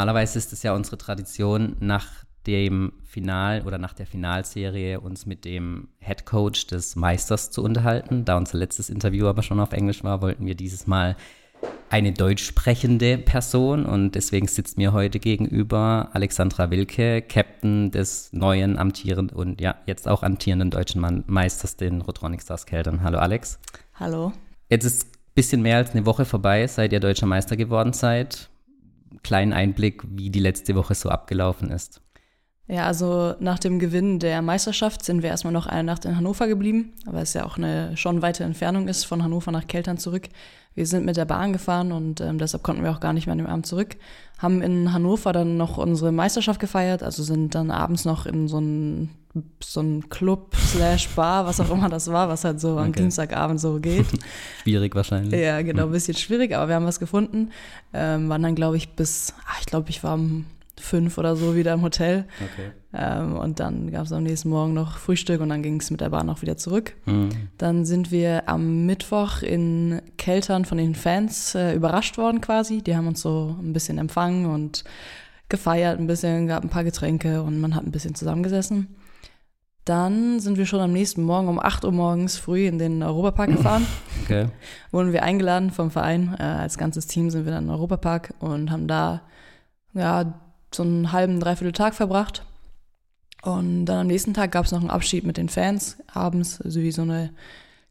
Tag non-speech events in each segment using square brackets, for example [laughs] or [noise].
Normalerweise ist es ja unsere Tradition, nach dem Final oder nach der Finalserie uns mit dem Head Coach des Meisters zu unterhalten. Da unser letztes Interview aber schon auf Englisch war, wollten wir dieses Mal eine deutsch sprechende Person und deswegen sitzt mir heute gegenüber Alexandra Wilke, Captain des neuen amtierenden und ja, jetzt auch amtierenden deutschen Meisters, den Rotronic Stars Keltern. Hallo Alex. Hallo. Jetzt ist ein bisschen mehr als eine Woche vorbei, seit ihr deutscher Meister geworden seid. Kleinen Einblick, wie die letzte Woche so abgelaufen ist. Ja, also nach dem Gewinn der Meisterschaft sind wir erstmal noch eine Nacht in Hannover geblieben, weil es ja auch eine schon weite Entfernung ist von Hannover nach Keltern zurück. Wir sind mit der Bahn gefahren und ähm, deshalb konnten wir auch gar nicht mehr an dem Abend zurück. Haben in Hannover dann noch unsere Meisterschaft gefeiert, also sind dann abends noch in so ein so ein Club slash Bar, was auch immer das war, was halt so okay. am Dienstagabend so geht. [laughs] schwierig wahrscheinlich. Ja, genau, ein bisschen schwierig, aber wir haben was gefunden. Ähm, waren dann, glaube ich, bis, ach, ich glaube, ich war um fünf oder so wieder im Hotel. Okay. Ähm, und dann gab es am nächsten Morgen noch Frühstück und dann ging es mit der Bahn auch wieder zurück. Mhm. Dann sind wir am Mittwoch in Keltern von den Fans äh, überrascht worden quasi. Die haben uns so ein bisschen empfangen und gefeiert, ein bisschen, gab ein paar Getränke und man hat ein bisschen zusammengesessen. Dann sind wir schon am nächsten Morgen um 8 Uhr morgens früh in den Europapark gefahren. [laughs] Okay. Wurden wir eingeladen vom Verein. Äh, als ganzes Team sind wir dann im Europapark und haben da ja, so einen halben, dreiviertel Tag verbracht. Und dann am nächsten Tag gab es noch einen Abschied mit den Fans abends, also wie so eine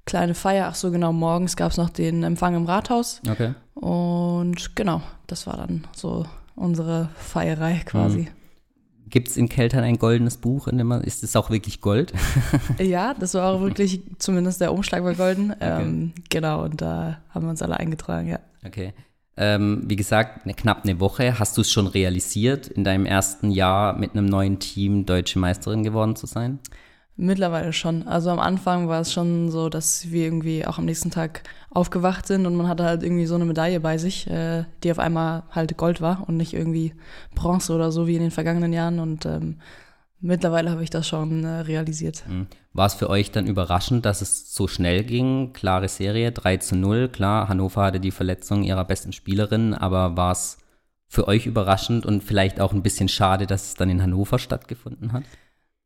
kleine Feier. Ach so, genau, morgens gab es noch den Empfang im Rathaus. Okay. Und genau, das war dann so unsere Feierei quasi. Mhm. Gibt es in Keltern ein goldenes Buch, in dem man, ist es auch wirklich Gold? [laughs] ja, das war auch [laughs] wirklich, zumindest der Umschlag war golden. Okay. Ähm, genau, und da haben wir uns alle eingetragen, ja. Okay. Ähm, wie gesagt, eine, knapp eine Woche. Hast du es schon realisiert, in deinem ersten Jahr mit einem neuen Team deutsche Meisterin geworden zu sein? Mittlerweile schon. Also am Anfang war es schon so, dass wir irgendwie auch am nächsten Tag aufgewacht sind und man hatte halt irgendwie so eine Medaille bei sich, äh, die auf einmal halt Gold war und nicht irgendwie Bronze oder so wie in den vergangenen Jahren. Und ähm, Mittlerweile habe ich das schon äh, realisiert. Mhm. War es für euch dann überraschend, dass es so schnell ging? Klare Serie, 3 zu 0. Klar, Hannover hatte die Verletzung ihrer besten Spielerin, aber war es für euch überraschend und vielleicht auch ein bisschen schade, dass es dann in Hannover stattgefunden hat?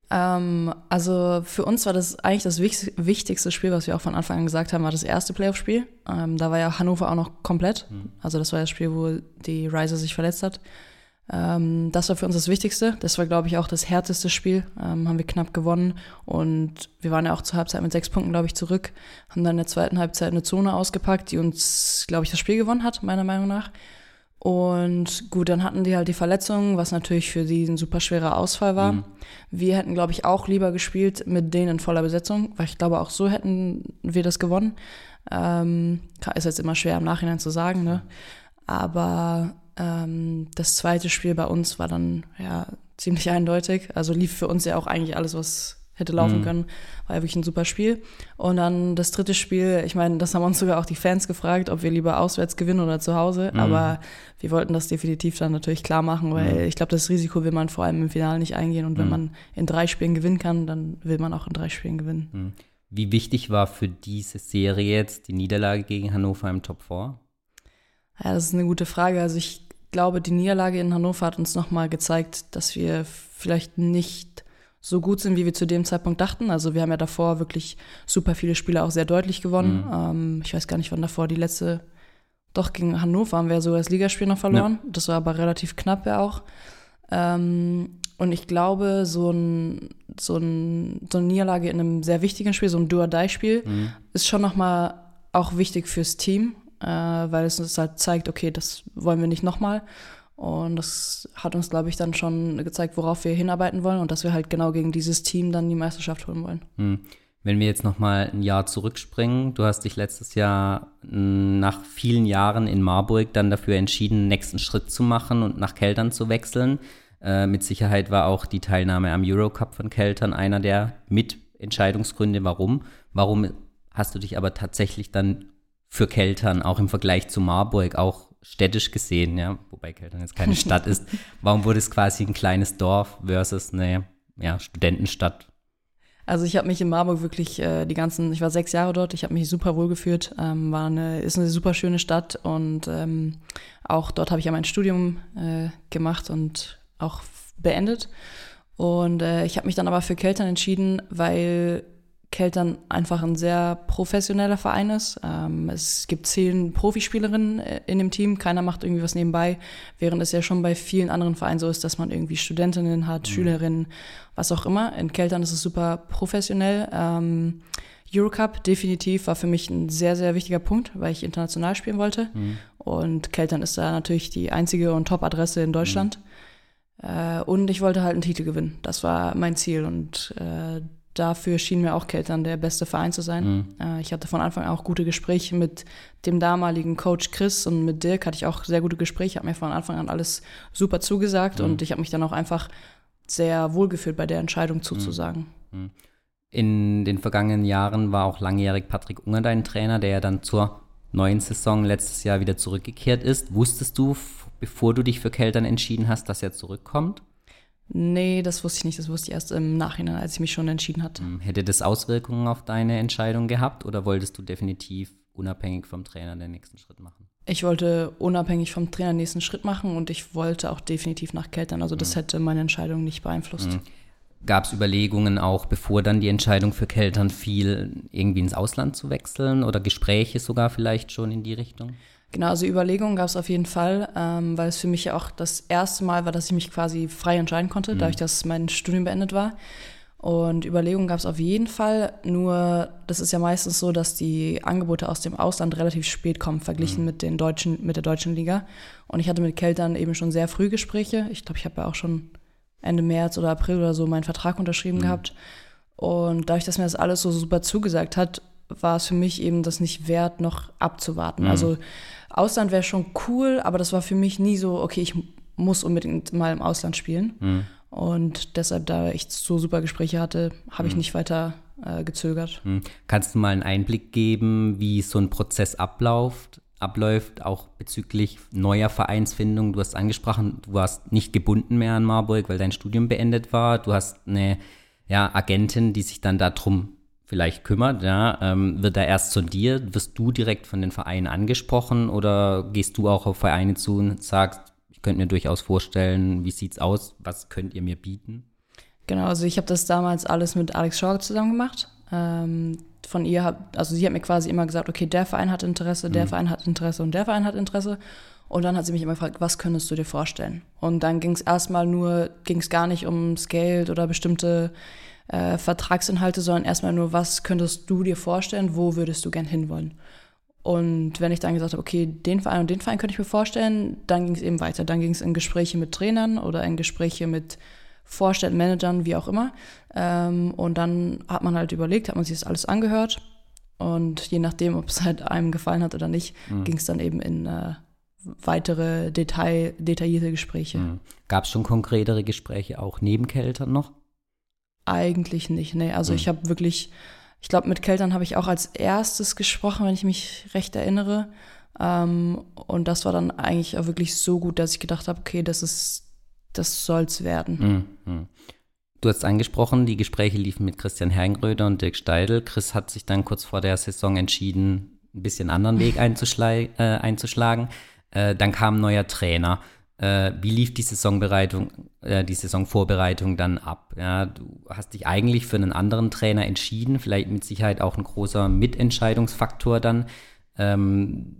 Ähm, also für uns war das eigentlich das wichtigste Spiel, was wir auch von Anfang an gesagt haben, war das erste Playoff-Spiel. Ähm, da war ja Hannover auch noch komplett. Mhm. Also das war das Spiel, wo die Riser sich verletzt hat. Ähm, das war für uns das Wichtigste. Das war, glaube ich, auch das härteste Spiel. Ähm, haben wir knapp gewonnen und wir waren ja auch zur Halbzeit mit sechs Punkten, glaube ich, zurück. Haben dann in der zweiten Halbzeit eine Zone ausgepackt, die uns, glaube ich, das Spiel gewonnen hat, meiner Meinung nach. Und gut, dann hatten die halt die Verletzungen, was natürlich für sie ein super schwerer Ausfall war. Mhm. Wir hätten, glaube ich, auch lieber gespielt mit denen in voller Besetzung, weil ich glaube, auch so hätten wir das gewonnen. Ähm, ist jetzt immer schwer im Nachhinein zu sagen, ne? Aber ähm, das zweite Spiel bei uns war dann ja ziemlich eindeutig. Also lief für uns ja auch eigentlich alles, was hätte laufen mhm. können. War ja wirklich ein super Spiel. Und dann das dritte Spiel, ich meine, das haben uns sogar auch die Fans gefragt, ob wir lieber auswärts gewinnen oder zu Hause. Mhm. Aber wir wollten das definitiv dann natürlich klar machen, weil mhm. ich glaube, das Risiko will man vor allem im Finale nicht eingehen. Und wenn mhm. man in drei Spielen gewinnen kann, dann will man auch in drei Spielen gewinnen. Mhm. Wie wichtig war für diese Serie jetzt die Niederlage gegen Hannover im Top 4? Ja, das ist eine gute Frage. Also ich glaube, die Niederlage in Hannover hat uns nochmal gezeigt, dass wir vielleicht nicht so gut sind, wie wir zu dem Zeitpunkt dachten. Also wir haben ja davor wirklich super viele Spiele auch sehr deutlich gewonnen. Mhm. Ähm, ich weiß gar nicht, wann davor die letzte, doch gegen Hannover haben wir sogar das Ligaspiel noch verloren. Ja. Das war aber relativ knapp ja auch. Ähm, und ich glaube, so, ein, so, ein, so eine Niederlage in einem sehr wichtigen Spiel, so ein Do-or-Die-Spiel, mhm. ist schon nochmal auch wichtig fürs Team äh, weil es uns halt zeigt, okay, das wollen wir nicht nochmal. Und das hat uns, glaube ich, dann schon gezeigt, worauf wir hinarbeiten wollen und dass wir halt genau gegen dieses Team dann die Meisterschaft holen wollen. Hm. Wenn wir jetzt nochmal ein Jahr zurückspringen, du hast dich letztes Jahr nach vielen Jahren in Marburg dann dafür entschieden, den nächsten Schritt zu machen und nach Keltern zu wechseln. Äh, mit Sicherheit war auch die Teilnahme am Eurocup von Keltern einer der Mitentscheidungsgründe, warum. Warum hast du dich aber tatsächlich dann für Keltern, auch im Vergleich zu Marburg, auch städtisch gesehen, ja, wobei Keltern jetzt keine [laughs] Stadt ist. Warum wurde es quasi ein kleines Dorf versus eine ja, Studentenstadt? Also ich habe mich in Marburg wirklich äh, die ganzen, ich war sechs Jahre dort, ich habe mich super wohl gefühlt, ähm, war eine, ist eine super schöne Stadt und ähm, auch dort habe ich ja mein Studium äh, gemacht und auch beendet. Und äh, ich habe mich dann aber für Keltern entschieden, weil Keltern einfach ein sehr professioneller Verein ist. Ähm, es gibt zehn Profispielerinnen äh, in dem Team, keiner macht irgendwie was nebenbei, während es ja schon bei vielen anderen Vereinen so ist, dass man irgendwie Studentinnen hat, mhm. Schülerinnen, was auch immer. In Keltern ist es super professionell. Ähm, Eurocup definitiv war für mich ein sehr, sehr wichtiger Punkt, weil ich international spielen wollte. Mhm. Und Keltern ist da natürlich die einzige und Top-Adresse in Deutschland. Mhm. Äh, und ich wollte halt einen Titel gewinnen. Das war mein Ziel. Und äh, dafür schien mir auch Keltern der beste Verein zu sein. Mhm. Äh, ich hatte von Anfang an auch gute Gespräche mit dem damaligen Coach Chris und mit Dirk hatte ich auch sehr gute Gespräche, habe mir von Anfang an alles super zugesagt mhm. und ich habe mich dann auch einfach sehr wohlgefühlt bei der Entscheidung mhm. zuzusagen. Mhm. In den vergangenen Jahren war auch langjährig Patrick Unger dein Trainer, der ja dann zur neuen Saison letztes Jahr wieder zurückgekehrt ist. Wusstest du, bevor du dich für Keltern entschieden hast, dass er zurückkommt? Nee, das wusste ich nicht. Das wusste ich erst im Nachhinein, als ich mich schon entschieden hatte. Hm, hätte das Auswirkungen auf deine Entscheidung gehabt oder wolltest du definitiv unabhängig vom Trainer den nächsten Schritt machen? Ich wollte unabhängig vom Trainer den nächsten Schritt machen und ich wollte auch definitiv nach Keltern. Also das mhm. hätte meine Entscheidung nicht beeinflusst. Mhm. Gab es Überlegungen auch, bevor dann die Entscheidung für Keltern fiel, irgendwie ins Ausland zu wechseln oder Gespräche sogar vielleicht schon in die Richtung? Genau, also Überlegungen gab es auf jeden Fall, ähm, weil es für mich ja auch das erste Mal war, dass ich mich quasi frei entscheiden konnte, mhm. dadurch, dass mein Studium beendet war. Und Überlegungen gab es auf jeden Fall, nur das ist ja meistens so, dass die Angebote aus dem Ausland relativ spät kommen, verglichen mhm. mit, den deutschen, mit der deutschen Liga. Und ich hatte mit Keltern eben schon sehr früh Gespräche. Ich glaube, ich habe ja auch schon Ende März oder April oder so meinen Vertrag unterschrieben mhm. gehabt. Und dadurch, dass mir das alles so super zugesagt hat, war es für mich eben das nicht wert, noch abzuwarten. Mhm. Also Ausland wäre schon cool, aber das war für mich nie so, okay, ich muss unbedingt mal im Ausland spielen. Mhm. Und deshalb, da ich so super Gespräche hatte, habe ich mhm. nicht weiter äh, gezögert. Mhm. Kannst du mal einen Einblick geben, wie so ein Prozess abläuft, abläuft, auch bezüglich neuer Vereinsfindung? Du hast angesprochen, du warst nicht gebunden mehr an Marburg, weil dein Studium beendet war. Du hast eine ja, Agentin, die sich dann darum vielleicht kümmert, ja, ähm, wird er erst sondiert? Wirst du direkt von den Vereinen angesprochen oder gehst du auch auf Vereine zu und sagst, ich könnte mir durchaus vorstellen, wie sieht's aus, was könnt ihr mir bieten? Genau, also ich habe das damals alles mit Alex Schork zusammen gemacht. Ähm, von ihr hat, also sie hat mir quasi immer gesagt, okay, der Verein hat Interesse, der mhm. Verein hat Interesse und der Verein hat Interesse. Und dann hat sie mich immer gefragt, was könntest du dir vorstellen? Und dann ging es erstmal nur, ging es gar nicht ums Geld oder bestimmte äh, Vertragsinhalte, sondern erstmal nur, was könntest du dir vorstellen, wo würdest du gern hinwollen? Und wenn ich dann gesagt habe, okay, den Verein und den Verein könnte ich mir vorstellen, dann ging es eben weiter. Dann ging es in Gespräche mit Trainern oder in Gespräche mit Vorständen, Managern, wie auch immer. Ähm, und dann hat man halt überlegt, hat man sich das alles angehört. Und je nachdem, ob es halt einem gefallen hat oder nicht, mhm. ging es dann eben in äh, weitere Detail, detaillierte Gespräche. Mhm. Gab es schon konkretere Gespräche auch neben Keltern noch? Eigentlich nicht, nee. Also mhm. ich habe wirklich, ich glaube, mit Keltern habe ich auch als erstes gesprochen, wenn ich mich recht erinnere. Ähm, und das war dann eigentlich auch wirklich so gut, dass ich gedacht habe, okay, das ist, das soll's werden. Mhm. Du hast angesprochen, die Gespräche liefen mit Christian Herrengröder und Dirk Steidl. Chris hat sich dann kurz vor der Saison entschieden, ein bisschen anderen Weg einzuschlagen. Äh, einzuschlagen. Äh, dann kam ein neuer Trainer. Äh, wie lief die Saisonbereitung, äh, die Saisonvorbereitung dann ab? Ja, du hast dich eigentlich für einen anderen Trainer entschieden, vielleicht mit Sicherheit auch ein großer Mitentscheidungsfaktor dann. Ähm,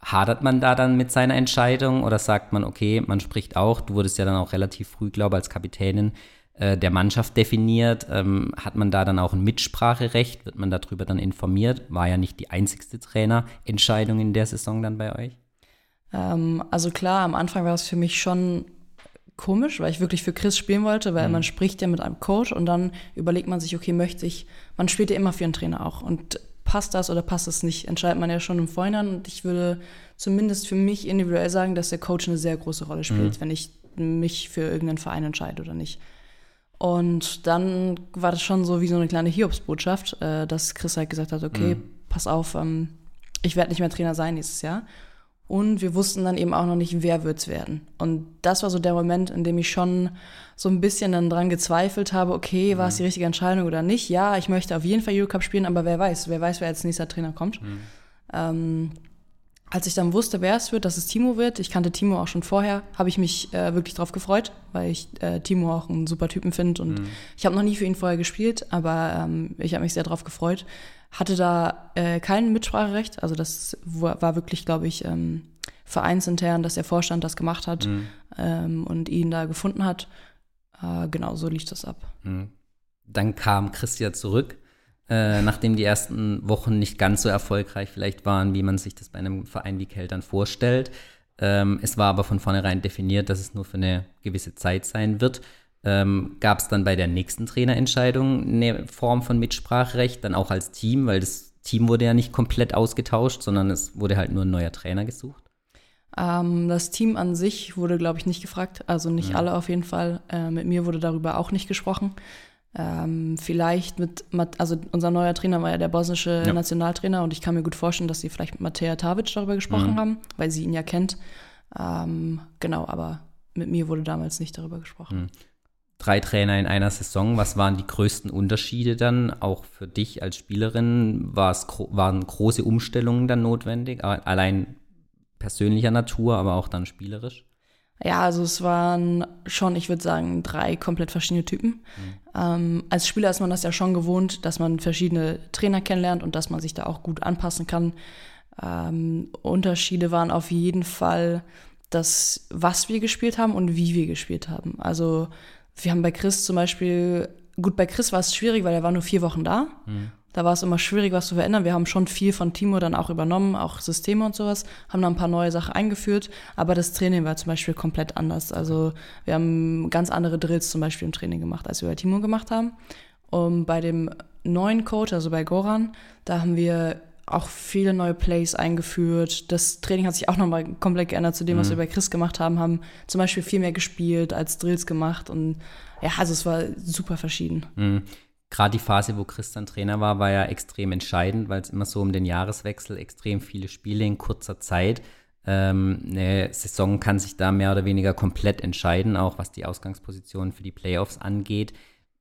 hadert man da dann mit seiner Entscheidung oder sagt man, okay, man spricht auch, du wurdest ja dann auch relativ früh, glaube ich, als Kapitänin äh, der Mannschaft definiert. Ähm, hat man da dann auch ein Mitspracherecht? Wird man darüber dann informiert? War ja nicht die einzigste Trainerentscheidung in der Saison dann bei euch? Ähm, also klar, am Anfang war es für mich schon komisch, weil ich wirklich für Chris spielen wollte, weil mhm. man spricht ja mit einem Coach und dann überlegt man sich, okay, möchte ich, man spielt ja immer für einen Trainer auch und passt das oder passt es nicht, entscheidet man ja schon im Vorhinein und ich würde zumindest für mich individuell sagen, dass der Coach eine sehr große Rolle spielt, mhm. wenn ich mich für irgendeinen Verein entscheide oder nicht. Und dann war das schon so wie so eine kleine Hiobsbotschaft, äh, dass Chris halt gesagt hat, okay, mhm. pass auf, ähm, ich werde nicht mehr Trainer sein nächstes Jahr. Und wir wussten dann eben auch noch nicht, wer wird's werden. Und das war so der Moment, in dem ich schon so ein bisschen dann dran gezweifelt habe, okay, war es die richtige Entscheidung oder nicht? Ja, ich möchte auf jeden Fall Eurocup spielen, aber wer weiß, wer weiß, wer als nächster Trainer kommt. Mhm. Ähm, als ich dann wusste, wer es wird, dass es Timo wird, ich kannte Timo auch schon vorher, habe ich mich äh, wirklich drauf gefreut, weil ich äh, Timo auch einen super Typen finde und mhm. ich habe noch nie für ihn vorher gespielt, aber ähm, ich habe mich sehr drauf gefreut hatte da äh, kein Mitspracherecht. Also das war wirklich, glaube ich, ähm, vereinsintern, dass der Vorstand das gemacht hat mhm. ähm, und ihn da gefunden hat. Äh, genau, so lief das ab. Mhm. Dann kam Christian zurück, äh, nachdem die ersten Wochen nicht ganz so erfolgreich vielleicht waren, wie man sich das bei einem Verein wie Keltern vorstellt. Ähm, es war aber von vornherein definiert, dass es nur für eine gewisse Zeit sein wird ähm, gab es dann bei der nächsten Trainerentscheidung eine Form von Mitspracherecht, dann auch als Team, weil das Team wurde ja nicht komplett ausgetauscht, sondern es wurde halt nur ein neuer Trainer gesucht. Ähm, das Team an sich wurde, glaube ich, nicht gefragt, also nicht mhm. alle auf jeden Fall. Äh, mit mir wurde darüber auch nicht gesprochen. Ähm, vielleicht mit, also unser neuer Trainer war ja der bosnische ja. Nationaltrainer und ich kann mir gut vorstellen, dass sie vielleicht mit Mateja Tavic darüber gesprochen mhm. haben, weil sie ihn ja kennt. Ähm, genau, aber mit mir wurde damals nicht darüber gesprochen. Mhm drei Trainer in einer Saison. Was waren die größten Unterschiede dann auch für dich als Spielerin? Waren große Umstellungen dann notwendig, allein persönlicher Natur, aber auch dann spielerisch? Ja, also es waren schon, ich würde sagen, drei komplett verschiedene Typen. Mhm. Ähm, als Spieler ist man das ja schon gewohnt, dass man verschiedene Trainer kennenlernt und dass man sich da auch gut anpassen kann. Ähm, Unterschiede waren auf jeden Fall das, was wir gespielt haben und wie wir gespielt haben. Also wir haben bei Chris zum Beispiel, gut, bei Chris war es schwierig, weil er war nur vier Wochen da. Mhm. Da war es immer schwierig, was zu verändern. Wir haben schon viel von Timo dann auch übernommen, auch Systeme und sowas, haben dann ein paar neue Sachen eingeführt, aber das Training war zum Beispiel komplett anders. Also wir haben ganz andere Drills zum Beispiel im Training gemacht, als wir bei Timo gemacht haben. Und bei dem neuen Coach, also bei Goran, da haben wir auch viele neue Plays eingeführt. Das Training hat sich auch nochmal komplett geändert zu dem, mhm. was wir bei Chris gemacht haben. Haben zum Beispiel viel mehr gespielt, als Drills gemacht. Und ja, also es war super verschieden. Mhm. Gerade die Phase, wo Chris dann Trainer war, war ja extrem entscheidend, weil es immer so um den Jahreswechsel extrem viele Spiele in kurzer Zeit. Ähm, eine Saison kann sich da mehr oder weniger komplett entscheiden, auch was die Ausgangsposition für die Playoffs angeht.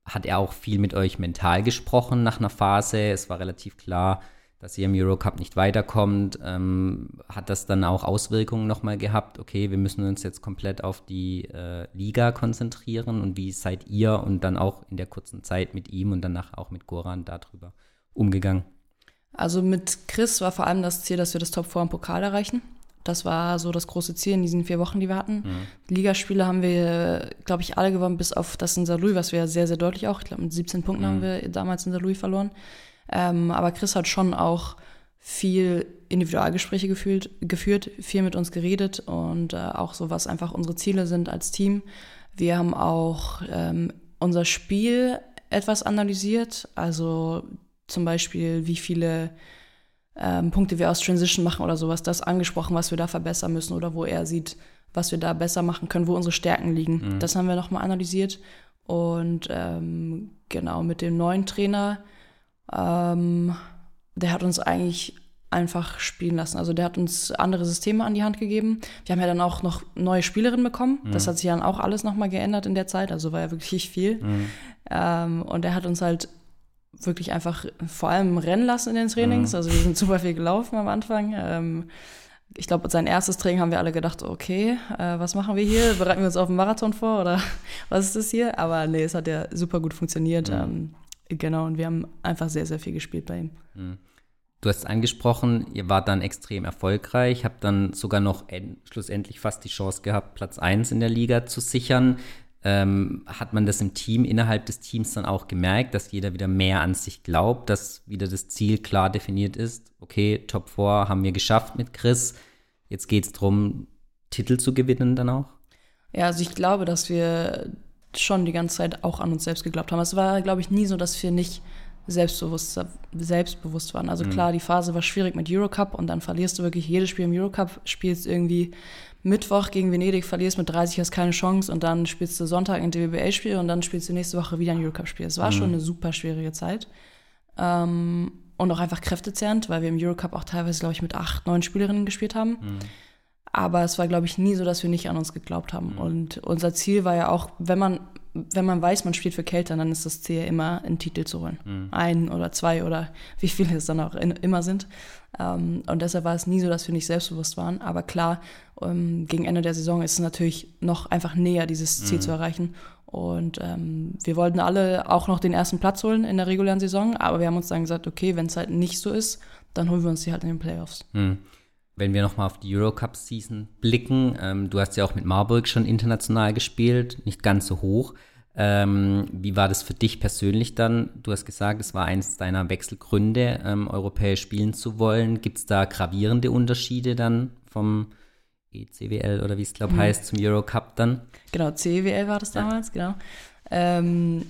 Hat er auch viel mit euch mental gesprochen nach einer Phase? Es war relativ klar, dass ihr im Eurocup nicht weiterkommt, ähm, hat das dann auch Auswirkungen nochmal gehabt? Okay, wir müssen uns jetzt komplett auf die äh, Liga konzentrieren und wie seid ihr und dann auch in der kurzen Zeit mit ihm und danach auch mit Goran darüber umgegangen? Also mit Chris war vor allem das Ziel, dass wir das Top 4 im Pokal erreichen. Das war so das große Ziel in diesen vier Wochen, die wir hatten. Mhm. Ligaspiele haben wir, glaube ich, alle gewonnen, bis auf das in Saarlouis, was wir sehr, sehr deutlich auch, ich glaube, mit 17 Punkten mhm. haben wir damals in Saarlouis verloren. Ähm, aber Chris hat schon auch viel Individualgespräche gefühlt, geführt, viel mit uns geredet und äh, auch so, was einfach unsere Ziele sind als Team. Wir haben auch ähm, unser Spiel etwas analysiert, also zum Beispiel, wie viele ähm, Punkte wir aus Transition machen oder sowas, das angesprochen, was wir da verbessern müssen oder wo er sieht, was wir da besser machen können, wo unsere Stärken liegen. Mhm. Das haben wir nochmal analysiert. Und ähm, genau, mit dem neuen Trainer ähm, der hat uns eigentlich einfach spielen lassen. Also der hat uns andere Systeme an die Hand gegeben. Wir haben ja dann auch noch neue Spielerinnen bekommen. Mhm. Das hat sich dann auch alles nochmal geändert in der Zeit. Also war ja wirklich viel. Mhm. Ähm, und er hat uns halt wirklich einfach vor allem rennen lassen in den Trainings. Mhm. Also wir sind [laughs] super viel gelaufen am Anfang. Ähm, ich glaube, sein erstes Training haben wir alle gedacht, okay, äh, was machen wir hier? Bereiten wir uns auf einen Marathon vor oder [laughs] was ist das hier? Aber nee, es hat ja super gut funktioniert. Mhm. Ähm, Genau, und wir haben einfach sehr, sehr viel gespielt bei ihm. Mhm. Du hast es angesprochen, ihr wart dann extrem erfolgreich, habt dann sogar noch schlussendlich fast die Chance gehabt, Platz 1 in der Liga zu sichern. Ähm, hat man das im Team, innerhalb des Teams dann auch gemerkt, dass jeder wieder mehr an sich glaubt, dass wieder das Ziel klar definiert ist? Okay, Top 4 haben wir geschafft mit Chris. Jetzt geht es darum, Titel zu gewinnen dann auch? Ja, also ich glaube, dass wir schon die ganze Zeit auch an uns selbst geglaubt haben. Es war, glaube ich, nie so, dass wir nicht selbstbewusst, selbstbewusst waren. Also mhm. klar, die Phase war schwierig mit Eurocup und dann verlierst du wirklich jedes Spiel im Eurocup, spielst irgendwie Mittwoch gegen Venedig, verlierst mit 30, hast keine Chance und dann spielst du Sonntag ein DWBA-Spiel und dann spielst du nächste Woche wieder ein Eurocup-Spiel. Es war mhm. schon eine super schwierige Zeit. Ähm, und auch einfach kräftezehrend, weil wir im Eurocup auch teilweise, glaube ich, mit acht, neun Spielerinnen gespielt haben. Mhm. Aber es war, glaube ich, nie so, dass wir nicht an uns geglaubt haben. Mhm. Und unser Ziel war ja auch, wenn man, wenn man weiß, man spielt für Keltern, dann ist das Ziel immer, einen Titel zu holen. Mhm. Ein oder zwei oder wie viele es dann auch in, immer sind. Ähm, und deshalb war es nie so, dass wir nicht selbstbewusst waren. Aber klar, ähm, gegen Ende der Saison ist es natürlich noch einfach näher, dieses Ziel mhm. zu erreichen. Und ähm, wir wollten alle auch noch den ersten Platz holen in der regulären Saison, aber wir haben uns dann gesagt, okay, wenn es halt nicht so ist, dann holen wir uns die halt in den Playoffs. Mhm wenn wir nochmal auf die Eurocup-Season blicken, ähm, du hast ja auch mit Marburg schon international gespielt, nicht ganz so hoch. Ähm, wie war das für dich persönlich dann? Du hast gesagt, es war eines deiner Wechselgründe, ähm, europäisch spielen zu wollen. Gibt es da gravierende Unterschiede dann vom ECWL oder wie es glaube mhm. heißt zum Eurocup dann? Genau, CWL war das damals, ja. genau. Ähm,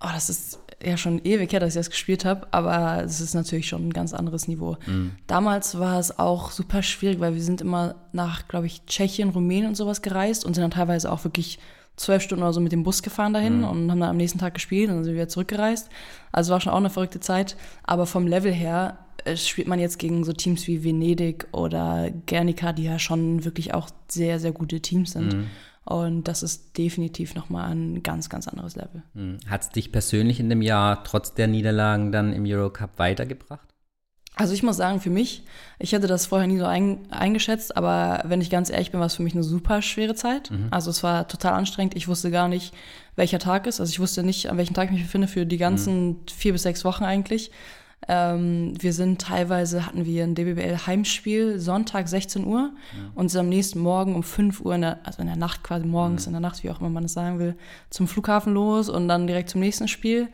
oh, das ist ja schon ewig her, dass ich das gespielt habe, aber es ist natürlich schon ein ganz anderes Niveau. Mhm. Damals war es auch super schwierig, weil wir sind immer nach, glaube ich, Tschechien, Rumänien und sowas gereist und sind dann teilweise auch wirklich zwölf Stunden oder so mit dem Bus gefahren dahin mhm. und haben dann am nächsten Tag gespielt und dann sind wir wieder zurückgereist. Also war schon auch eine verrückte Zeit, aber vom Level her äh, spielt man jetzt gegen so Teams wie Venedig oder Guernica, die ja schon wirklich auch sehr, sehr gute Teams sind. Mhm. Und das ist definitiv nochmal ein ganz, ganz anderes Level. Hm. Hat es dich persönlich in dem Jahr trotz der Niederlagen dann im Eurocup weitergebracht? Also ich muss sagen, für mich, ich hätte das vorher nie so ein, eingeschätzt, aber wenn ich ganz ehrlich bin, war es für mich eine super schwere Zeit. Mhm. Also es war total anstrengend. Ich wusste gar nicht, welcher Tag ist. Also ich wusste nicht, an welchem Tag ich mich befinde für die ganzen mhm. vier bis sechs Wochen eigentlich. Ähm, wir sind teilweise, hatten wir ein DBBL-Heimspiel, Sonntag 16 Uhr ja. und sind am nächsten Morgen um 5 Uhr, in der, also in der Nacht quasi morgens, mhm. in der Nacht, wie auch immer man es sagen will, zum Flughafen los und dann direkt zum nächsten Spiel.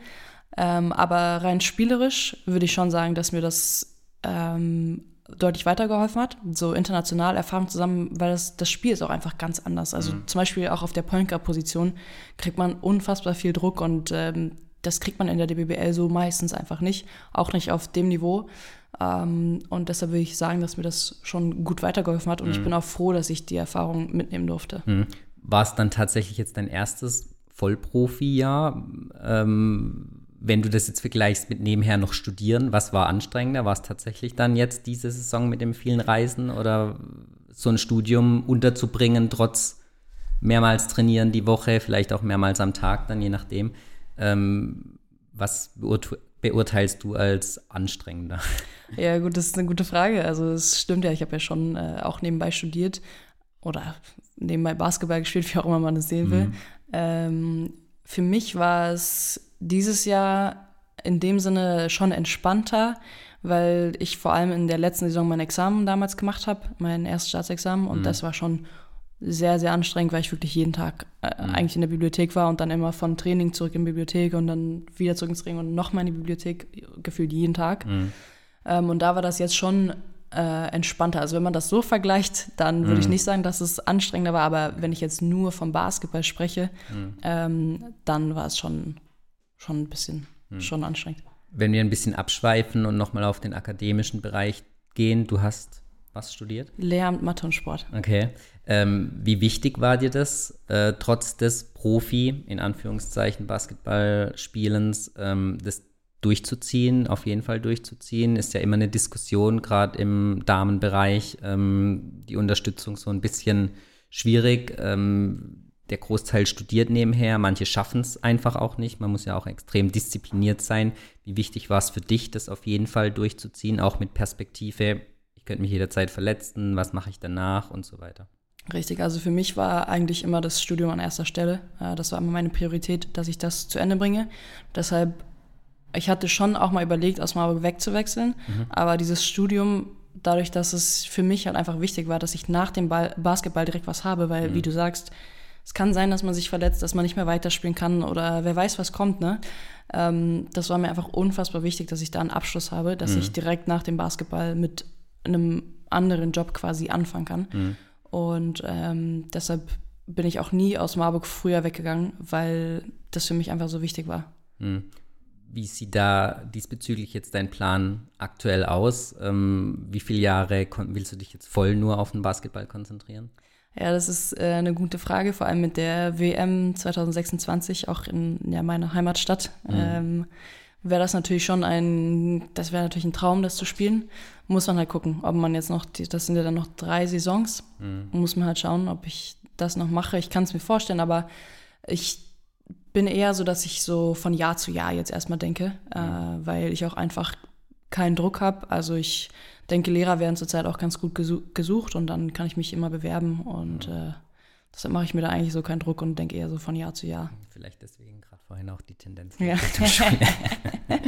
Ähm, aber rein spielerisch würde ich schon sagen, dass mir das ähm, deutlich weitergeholfen hat. So international Erfahrung zusammen, weil das, das Spiel ist auch einfach ganz anders. Also mhm. zum Beispiel auch auf der Point Guard Position kriegt man unfassbar viel Druck und ähm, das kriegt man in der DBBL so meistens einfach nicht, auch nicht auf dem Niveau. Ähm, und deshalb will ich sagen, dass mir das schon gut weitergeholfen hat und mhm. ich bin auch froh, dass ich die Erfahrung mitnehmen durfte. Mhm. War es dann tatsächlich jetzt dein erstes Vollprofi-Jahr? Ähm, wenn du das jetzt vergleichst mit nebenher noch studieren, was war anstrengender? War es tatsächlich dann jetzt diese Saison mit den vielen Reisen oder so ein Studium unterzubringen, trotz mehrmals trainieren die Woche, vielleicht auch mehrmals am Tag, dann je nachdem? Ähm, was beurte beurteilst du als anstrengender? [laughs] Ja, gut, das ist eine gute Frage. Also es stimmt ja, ich habe ja schon äh, auch nebenbei studiert oder nebenbei Basketball gespielt, [laughs] wie auch immer man das sehen will. Mhm. Ähm, für mich war es dieses Jahr in dem Sinne schon entspannter, weil ich vor allem in der letzten Saison mein Examen damals gemacht habe, mein erstes Staatsexamen, und mhm. das war schon sehr, sehr anstrengend, weil ich wirklich jeden Tag äh, mhm. eigentlich in der Bibliothek war und dann immer von Training zurück in die Bibliothek und dann wieder zurück ins Training und nochmal in die Bibliothek, gefühlt jeden Tag. Mhm. Ähm, und da war das jetzt schon äh, entspannter. Also wenn man das so vergleicht, dann würde mhm. ich nicht sagen, dass es anstrengender war, aber wenn ich jetzt nur vom Basketball spreche, mhm. ähm, dann war es schon, schon ein bisschen mhm. schon anstrengend. Wenn wir ein bisschen abschweifen und nochmal auf den akademischen Bereich gehen, du hast was studiert? Lehramt Mathe und Sport. Okay. Ähm, wie wichtig war dir das, äh, trotz des Profi, in Anführungszeichen, Basketballspielens, ähm, das durchzuziehen, auf jeden Fall durchzuziehen? Ist ja immer eine Diskussion, gerade im Damenbereich, ähm, die Unterstützung so ein bisschen schwierig. Ähm, der Großteil studiert nebenher, manche schaffen es einfach auch nicht. Man muss ja auch extrem diszipliniert sein. Wie wichtig war es für dich, das auf jeden Fall durchzuziehen, auch mit Perspektive, ich könnte mich jederzeit verletzen, was mache ich danach und so weiter? Richtig, also für mich war eigentlich immer das Studium an erster Stelle. Das war immer meine Priorität, dass ich das zu Ende bringe. Deshalb, ich hatte schon auch mal überlegt, aus Marburg wegzuwechseln, mhm. aber dieses Studium, dadurch, dass es für mich halt einfach wichtig war, dass ich nach dem Ball, Basketball direkt was habe, weil, mhm. wie du sagst, es kann sein, dass man sich verletzt, dass man nicht mehr weiterspielen kann oder wer weiß, was kommt, ne? Ähm, das war mir einfach unfassbar wichtig, dass ich da einen Abschluss habe, dass mhm. ich direkt nach dem Basketball mit einem anderen Job quasi anfangen kann. Mhm. Und ähm, deshalb bin ich auch nie aus Marburg früher weggegangen, weil das für mich einfach so wichtig war. Hm. Wie sieht da diesbezüglich jetzt dein Plan aktuell aus? Ähm, wie viele Jahre willst du dich jetzt voll nur auf den Basketball konzentrieren? Ja, das ist äh, eine gute Frage, vor allem mit der WM 2026 auch in ja, meiner Heimatstadt. Mhm. Ähm, wäre das natürlich schon ein, das wäre natürlich ein Traum, das zu spielen. Muss man halt gucken, ob man jetzt noch, das sind ja dann noch drei Saisons, mhm. muss man halt schauen, ob ich das noch mache. Ich kann es mir vorstellen, aber ich bin eher so, dass ich so von Jahr zu Jahr jetzt erstmal denke, mhm. äh, weil ich auch einfach keinen Druck habe. Also ich denke, Lehrer werden zurzeit auch ganz gut gesucht und dann kann ich mich immer bewerben und mhm. äh, deshalb mache ich mir da eigentlich so keinen Druck und denke eher so von Jahr zu Jahr. Vielleicht deswegen vorhin auch die Tendenz. Ja. [laughs]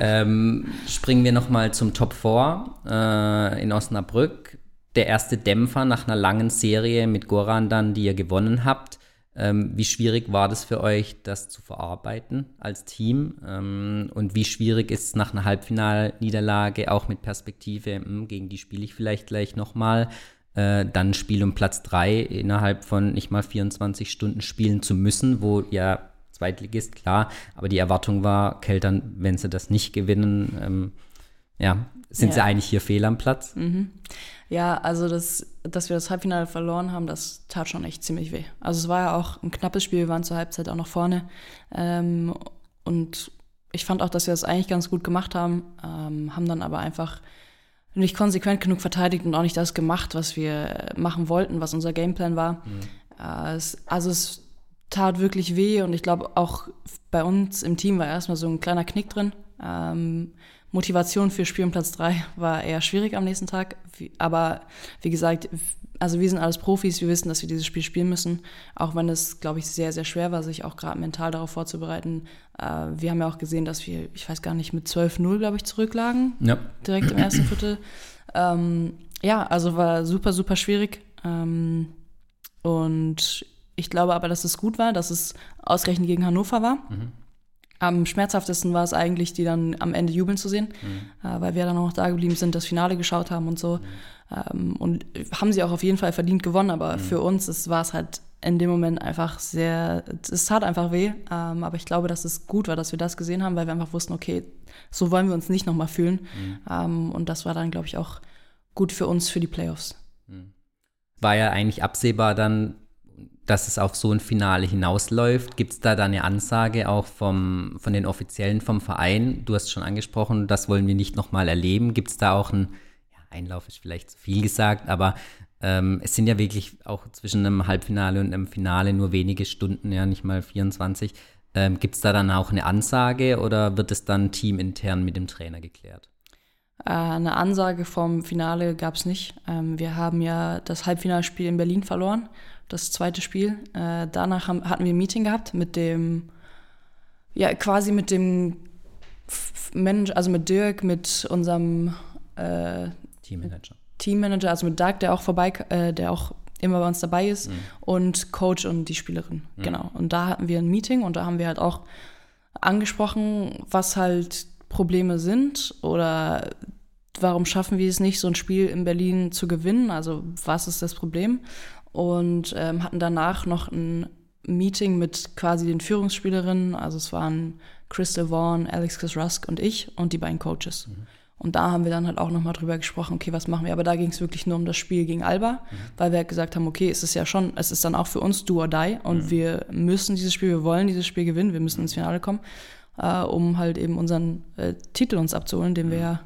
ähm, springen wir nochmal zum Top 4 äh, in Osnabrück. Der erste Dämpfer nach einer langen Serie mit Goran dann, die ihr gewonnen habt. Ähm, wie schwierig war das für euch, das zu verarbeiten als Team? Ähm, und wie schwierig ist es nach einer Halbfinalniederlage, auch mit Perspektive, mh, hm, gegen die spiele ich vielleicht gleich nochmal, äh, dann Spiel um Platz 3 innerhalb von nicht mal 24 Stunden spielen zu müssen, wo ja Zweitligist, klar, aber die Erwartung war, Keltern, wenn sie das nicht gewinnen, ähm, ja, sind ja. sie eigentlich hier fehl am Platz? Mhm. Ja, also das, dass wir das Halbfinale verloren haben, das tat schon echt ziemlich weh. Also es war ja auch ein knappes Spiel, wir waren zur Halbzeit auch noch vorne. Ähm, und ich fand auch, dass wir das eigentlich ganz gut gemacht haben, ähm, haben dann aber einfach nicht konsequent genug verteidigt und auch nicht das gemacht, was wir machen wollten, was unser Gameplan war. Mhm. Äh, es, also es tat wirklich weh und ich glaube auch bei uns im Team war erstmal so ein kleiner Knick drin. Ähm, Motivation für Spiel um Platz 3 war eher schwierig am nächsten Tag. Aber wie gesagt, also wir sind alles Profis, wir wissen, dass wir dieses Spiel spielen müssen. Auch wenn es, glaube ich, sehr, sehr schwer war, sich auch gerade mental darauf vorzubereiten. Äh, wir haben ja auch gesehen, dass wir, ich weiß gar nicht, mit 12-0, glaube ich, zurücklagen. Ja. Direkt im ersten Viertel. Ähm, ja, also war super, super schwierig. Ähm, und ich glaube aber, dass es gut war, dass es ausgerechnet gegen Hannover war. Mhm. Am schmerzhaftesten war es eigentlich, die dann am Ende jubeln zu sehen, mhm. äh, weil wir dann auch da geblieben sind, das Finale geschaut haben und so. Mhm. Ähm, und haben sie auch auf jeden Fall verdient gewonnen, aber mhm. für uns war es halt in dem Moment einfach sehr, es tat einfach weh. Ähm, aber ich glaube, dass es gut war, dass wir das gesehen haben, weil wir einfach wussten, okay, so wollen wir uns nicht nochmal fühlen. Mhm. Ähm, und das war dann, glaube ich, auch gut für uns für die Playoffs. Mhm. War ja eigentlich absehbar dann, dass es auf so ein Finale hinausläuft. Gibt es da dann eine Ansage auch vom, von den Offiziellen vom Verein? Du hast schon angesprochen, das wollen wir nicht nochmal erleben. Gibt es da auch ein, ja, Einlauf ist vielleicht zu viel gesagt, aber ähm, es sind ja wirklich auch zwischen einem Halbfinale und einem Finale nur wenige Stunden, ja, nicht mal 24. Ähm, Gibt es da dann auch eine Ansage oder wird es dann teamintern mit dem Trainer geklärt? Äh, eine Ansage vom Finale gab es nicht. Ähm, wir haben ja das Halbfinalspiel in Berlin verloren das zweite Spiel. Äh, danach haben, hatten wir ein Meeting gehabt mit dem, ja, quasi mit dem Manager, also mit Dirk, mit unserem äh, Teammanager. Teammanager, also mit Doug, der auch vorbei, äh, der auch immer bei uns dabei ist, mhm. und Coach und die Spielerin. Mhm. Genau. Und da hatten wir ein Meeting und da haben wir halt auch angesprochen, was halt Probleme sind oder warum schaffen wir es nicht, so ein Spiel in Berlin zu gewinnen? Also was ist das Problem? Und ähm, hatten danach noch ein Meeting mit quasi den Führungsspielerinnen. Also es waren Crystal Vaughn, Alex Chris Rusk und ich und die beiden Coaches. Mhm. Und da haben wir dann halt auch nochmal drüber gesprochen, okay, was machen wir? Aber da ging es wirklich nur um das Spiel gegen Alba, mhm. weil wir halt gesagt haben, okay, es ist ja schon, es ist dann auch für uns do or die und mhm. wir müssen dieses Spiel, wir wollen dieses Spiel gewinnen, wir müssen ins Finale kommen, äh, um halt eben unseren äh, Titel uns abzuholen, den wir ja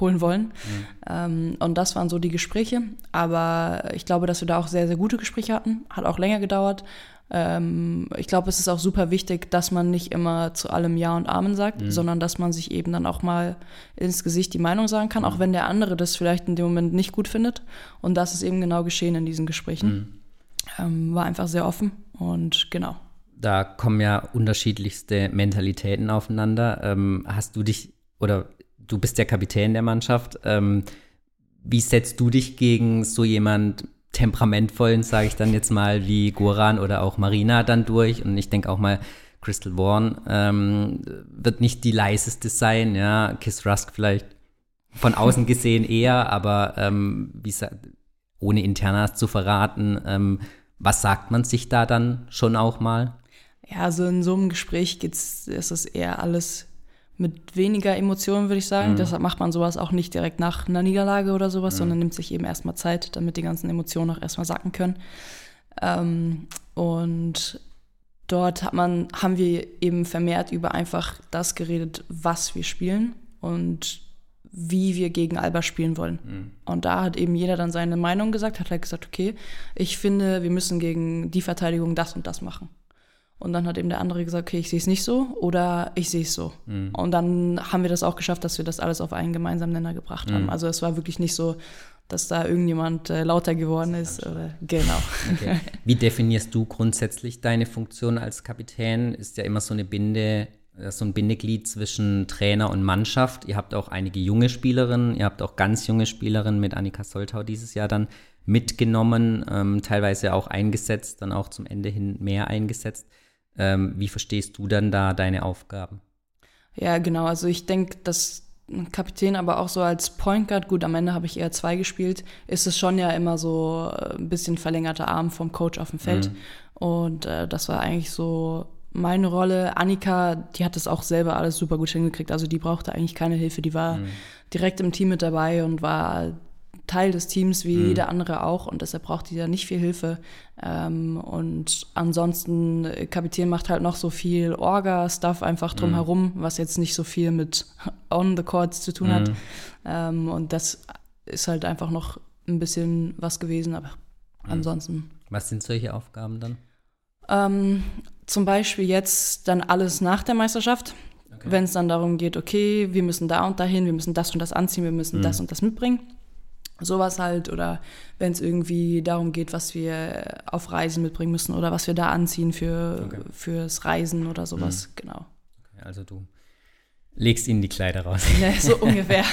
holen wollen. Mhm. Ähm, und das waren so die Gespräche. Aber ich glaube, dass wir da auch sehr, sehr gute Gespräche hatten. Hat auch länger gedauert. Ähm, ich glaube, es ist auch super wichtig, dass man nicht immer zu allem Ja und Amen sagt, mhm. sondern dass man sich eben dann auch mal ins Gesicht die Meinung sagen kann, mhm. auch wenn der andere das vielleicht in dem Moment nicht gut findet. Und das ist eben genau geschehen in diesen Gesprächen. Mhm. Ähm, war einfach sehr offen und genau. Da kommen ja unterschiedlichste Mentalitäten aufeinander. Hast du dich oder du bist der Kapitän der Mannschaft. Ähm, wie setzt du dich gegen so jemand temperamentvollen, sage ich dann jetzt mal, wie Goran oder auch Marina dann durch? Und ich denke auch mal, Crystal Warren ähm, wird nicht die leiseste sein, ja, Kiss Rusk vielleicht von außen gesehen eher, aber ähm, wie ohne Internas zu verraten, ähm, was sagt man sich da dann schon auch mal? Ja, also in so einem Gespräch geht's, ist es eher alles mit weniger Emotionen, würde ich sagen. Mhm. Deshalb macht man sowas auch nicht direkt nach einer Niederlage oder sowas, mhm. sondern nimmt sich eben erstmal Zeit, damit die ganzen Emotionen auch erstmal sacken können. Ähm, und dort hat man, haben wir eben vermehrt über einfach das geredet, was wir spielen und wie wir gegen Alba spielen wollen. Mhm. Und da hat eben jeder dann seine Meinung gesagt, hat halt gesagt, okay, ich finde, wir müssen gegen die Verteidigung das und das machen. Und dann hat eben der andere gesagt, okay, ich sehe es nicht so oder ich sehe es so. Mhm. Und dann haben wir das auch geschafft, dass wir das alles auf einen gemeinsamen Nenner gebracht mhm. haben. Also es war wirklich nicht so, dass da irgendjemand äh, lauter geworden ist. Oder, genau. Okay. Wie definierst du grundsätzlich deine Funktion als Kapitän? Ist ja immer so eine Binde, äh, so ein Bindeglied zwischen Trainer und Mannschaft. Ihr habt auch einige junge Spielerinnen, ihr habt auch ganz junge Spielerinnen mit Annika Soltau dieses Jahr dann mitgenommen, ähm, teilweise auch eingesetzt, dann auch zum Ende hin mehr eingesetzt. Ähm, wie verstehst du dann da deine Aufgaben? Ja, genau. Also ich denke, dass ein Kapitän, aber auch so als Point Guard, gut, am Ende habe ich eher zwei gespielt, ist es schon ja immer so äh, ein bisschen verlängerter Arm vom Coach auf dem Feld. Mhm. Und äh, das war eigentlich so meine Rolle. Annika, die hat das auch selber alles super gut hingekriegt. Also die brauchte eigentlich keine Hilfe. Die war mhm. direkt im Team mit dabei und war Teil des Teams wie mhm. jeder andere auch und deshalb braucht die da nicht viel Hilfe. Ähm, und ansonsten, äh, Kapitän macht halt noch so viel Orga-Stuff einfach drumherum, mhm. was jetzt nicht so viel mit [laughs] on the courts zu tun mhm. hat. Ähm, und das ist halt einfach noch ein bisschen was gewesen, aber mhm. ansonsten. Was sind solche Aufgaben dann? Ähm, zum Beispiel jetzt dann alles nach der Meisterschaft. Okay. Wenn es dann darum geht, okay, wir müssen da und dahin, wir müssen das und das anziehen, wir müssen mhm. das und das mitbringen Sowas halt oder wenn es irgendwie darum geht, was wir auf Reisen mitbringen müssen oder was wir da anziehen für, okay. fürs Reisen oder sowas, mhm. genau. Okay, also du legst ihnen die Kleider raus. Ja, so [laughs] ungefähr.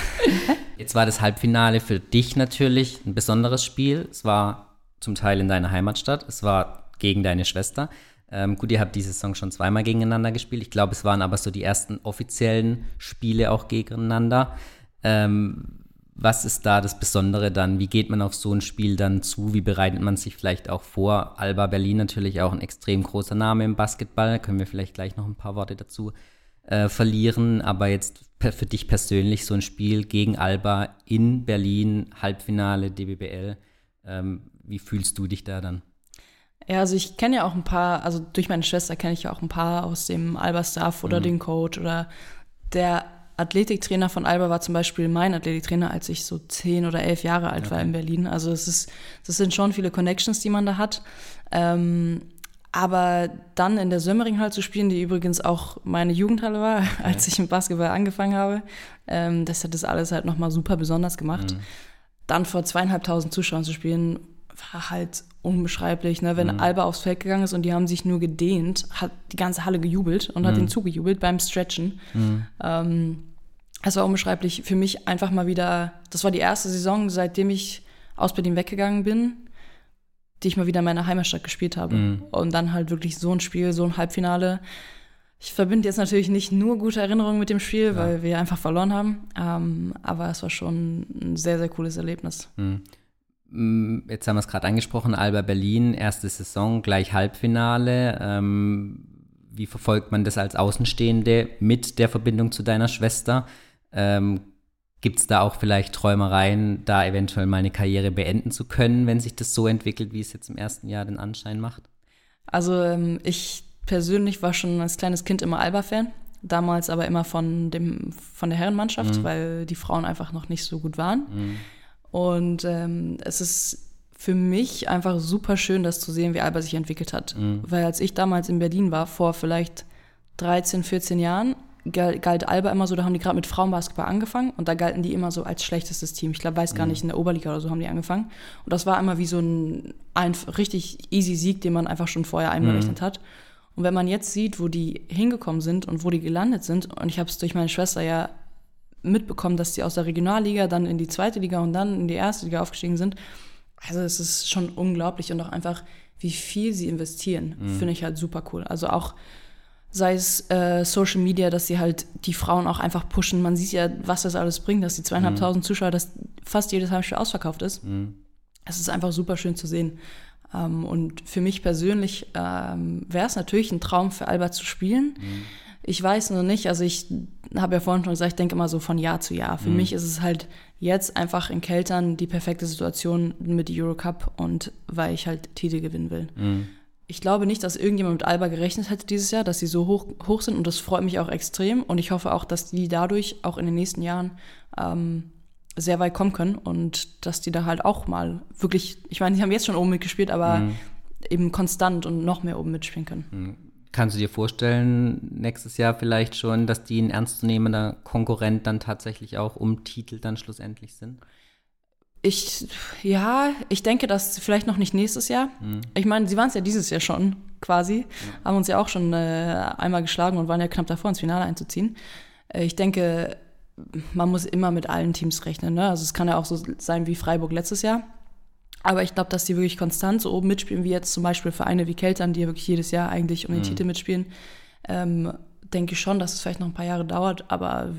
Jetzt war das Halbfinale für dich natürlich ein besonderes Spiel. Es war zum Teil in deiner Heimatstadt, es war gegen deine Schwester. Ähm, gut, ihr habt diese Saison schon zweimal gegeneinander gespielt. Ich glaube, es waren aber so die ersten offiziellen Spiele auch gegeneinander. Ähm, was ist da das Besondere dann? Wie geht man auf so ein Spiel dann zu? Wie bereitet man sich vielleicht auch vor? Alba Berlin natürlich auch ein extrem großer Name im Basketball. Da können wir vielleicht gleich noch ein paar Worte dazu äh, verlieren. Aber jetzt für dich persönlich so ein Spiel gegen Alba in Berlin, Halbfinale DBBL. Ähm, wie fühlst du dich da dann? Ja, also ich kenne ja auch ein paar, also durch meine Schwester kenne ich ja auch ein paar aus dem Alba-Staff oder mhm. den Coach oder der Athletiktrainer von Alba war zum Beispiel mein Athletiktrainer, als ich so zehn oder elf Jahre alt okay. war in Berlin. Also es ist, das sind schon viele Connections, die man da hat. Ähm, aber dann in der Sömmering zu spielen, die übrigens auch meine Jugendhalle war, okay. [laughs] als ich mit Basketball angefangen habe, ähm, das hat das alles halt nochmal super besonders gemacht. Mhm. Dann vor zweieinhalbtausend Zuschauern zu spielen, war halt unbeschreiblich. Ne? Wenn mhm. Alba aufs Feld gegangen ist und die haben sich nur gedehnt, hat die ganze Halle gejubelt und mhm. hat ihnen zugejubelt beim Stretchen. Mhm. Ähm, es war unbeschreiblich für mich einfach mal wieder, das war die erste Saison, seitdem ich aus Berlin weggegangen bin, die ich mal wieder in meiner Heimatstadt gespielt habe. Mhm. Und dann halt wirklich so ein Spiel, so ein Halbfinale. Ich verbinde jetzt natürlich nicht nur gute Erinnerungen mit dem Spiel, ja. weil wir einfach verloren haben. Ähm, aber es war schon ein sehr, sehr cooles Erlebnis. Mhm. Mm, jetzt haben wir es gerade angesprochen, Alba Berlin, erste Saison, gleich Halbfinale. Ähm, wie verfolgt man das als Außenstehende mit der Verbindung zu deiner Schwester? Ähm, Gibt es da auch vielleicht Träumereien, da eventuell mal eine Karriere beenden zu können, wenn sich das so entwickelt, wie es jetzt im ersten Jahr den Anschein macht? Also ähm, ich persönlich war schon als kleines Kind immer Alba-Fan, damals aber immer von, dem, von der Herrenmannschaft, mhm. weil die Frauen einfach noch nicht so gut waren. Mhm. Und ähm, es ist für mich einfach super schön, das zu sehen, wie Alba sich entwickelt hat. Mhm. Weil als ich damals in Berlin war, vor vielleicht 13, 14 Jahren, galt Alba immer so, da haben die gerade mit Frauenbasketball angefangen und da galten die immer so als schlechtestes Team. Ich glaube, weiß gar mhm. nicht, in der Oberliga oder so haben die angefangen. Und das war immer wie so ein, ein richtig easy Sieg, den man einfach schon vorher einberechnet mhm. hat. Und wenn man jetzt sieht, wo die hingekommen sind und wo die gelandet sind, und ich habe es durch meine Schwester ja mitbekommen, dass die aus der Regionalliga dann in die zweite Liga und dann in die erste Liga aufgestiegen sind. Also es ist schon unglaublich und auch einfach, wie viel sie investieren, mhm. finde ich halt super cool. Also auch sei es äh, Social Media, dass sie halt die Frauen auch einfach pushen. Man sieht ja, was das alles bringt, dass die zweieinhalbtausend mhm. Zuschauer, dass fast jedes Heimspiel ausverkauft ist. Mhm. Es ist einfach super schön zu sehen. Ähm, und für mich persönlich ähm, wäre es natürlich ein Traum für Alba zu spielen. Mhm. Ich weiß nur nicht, also ich habe ja vorhin schon gesagt, ich denke immer so von Jahr zu Jahr. Für mhm. mich ist es halt jetzt einfach in Keltern die perfekte Situation mit Eurocup und weil ich halt Titel gewinnen will. Ich glaube nicht, dass irgendjemand mit Alba gerechnet hätte dieses Jahr, dass sie so hoch, hoch sind und das freut mich auch extrem und ich hoffe auch, dass die dadurch auch in den nächsten Jahren ähm, sehr weit kommen können und dass die da halt auch mal wirklich, ich meine, die haben jetzt schon oben mitgespielt, aber mhm. eben konstant und noch mehr oben mitspielen können. Mhm. Kannst du dir vorstellen, nächstes Jahr vielleicht schon, dass die ein ernstzunehmender Konkurrent dann tatsächlich auch um Titel dann schlussendlich sind? Ich, ja, ich denke, dass vielleicht noch nicht nächstes Jahr. Mhm. Ich meine, sie waren es ja dieses Jahr schon quasi, mhm. haben uns ja auch schon äh, einmal geschlagen und waren ja knapp davor, ins Finale einzuziehen. Äh, ich denke, man muss immer mit allen Teams rechnen. Ne? Also es kann ja auch so sein wie Freiburg letztes Jahr. Aber ich glaube, dass die wirklich konstant so oben mitspielen, wie jetzt zum Beispiel Vereine wie Keltern, die ja wirklich jedes Jahr eigentlich um den mhm. Titel mitspielen. Ähm, denke ich schon, dass es vielleicht noch ein paar Jahre dauert. Aber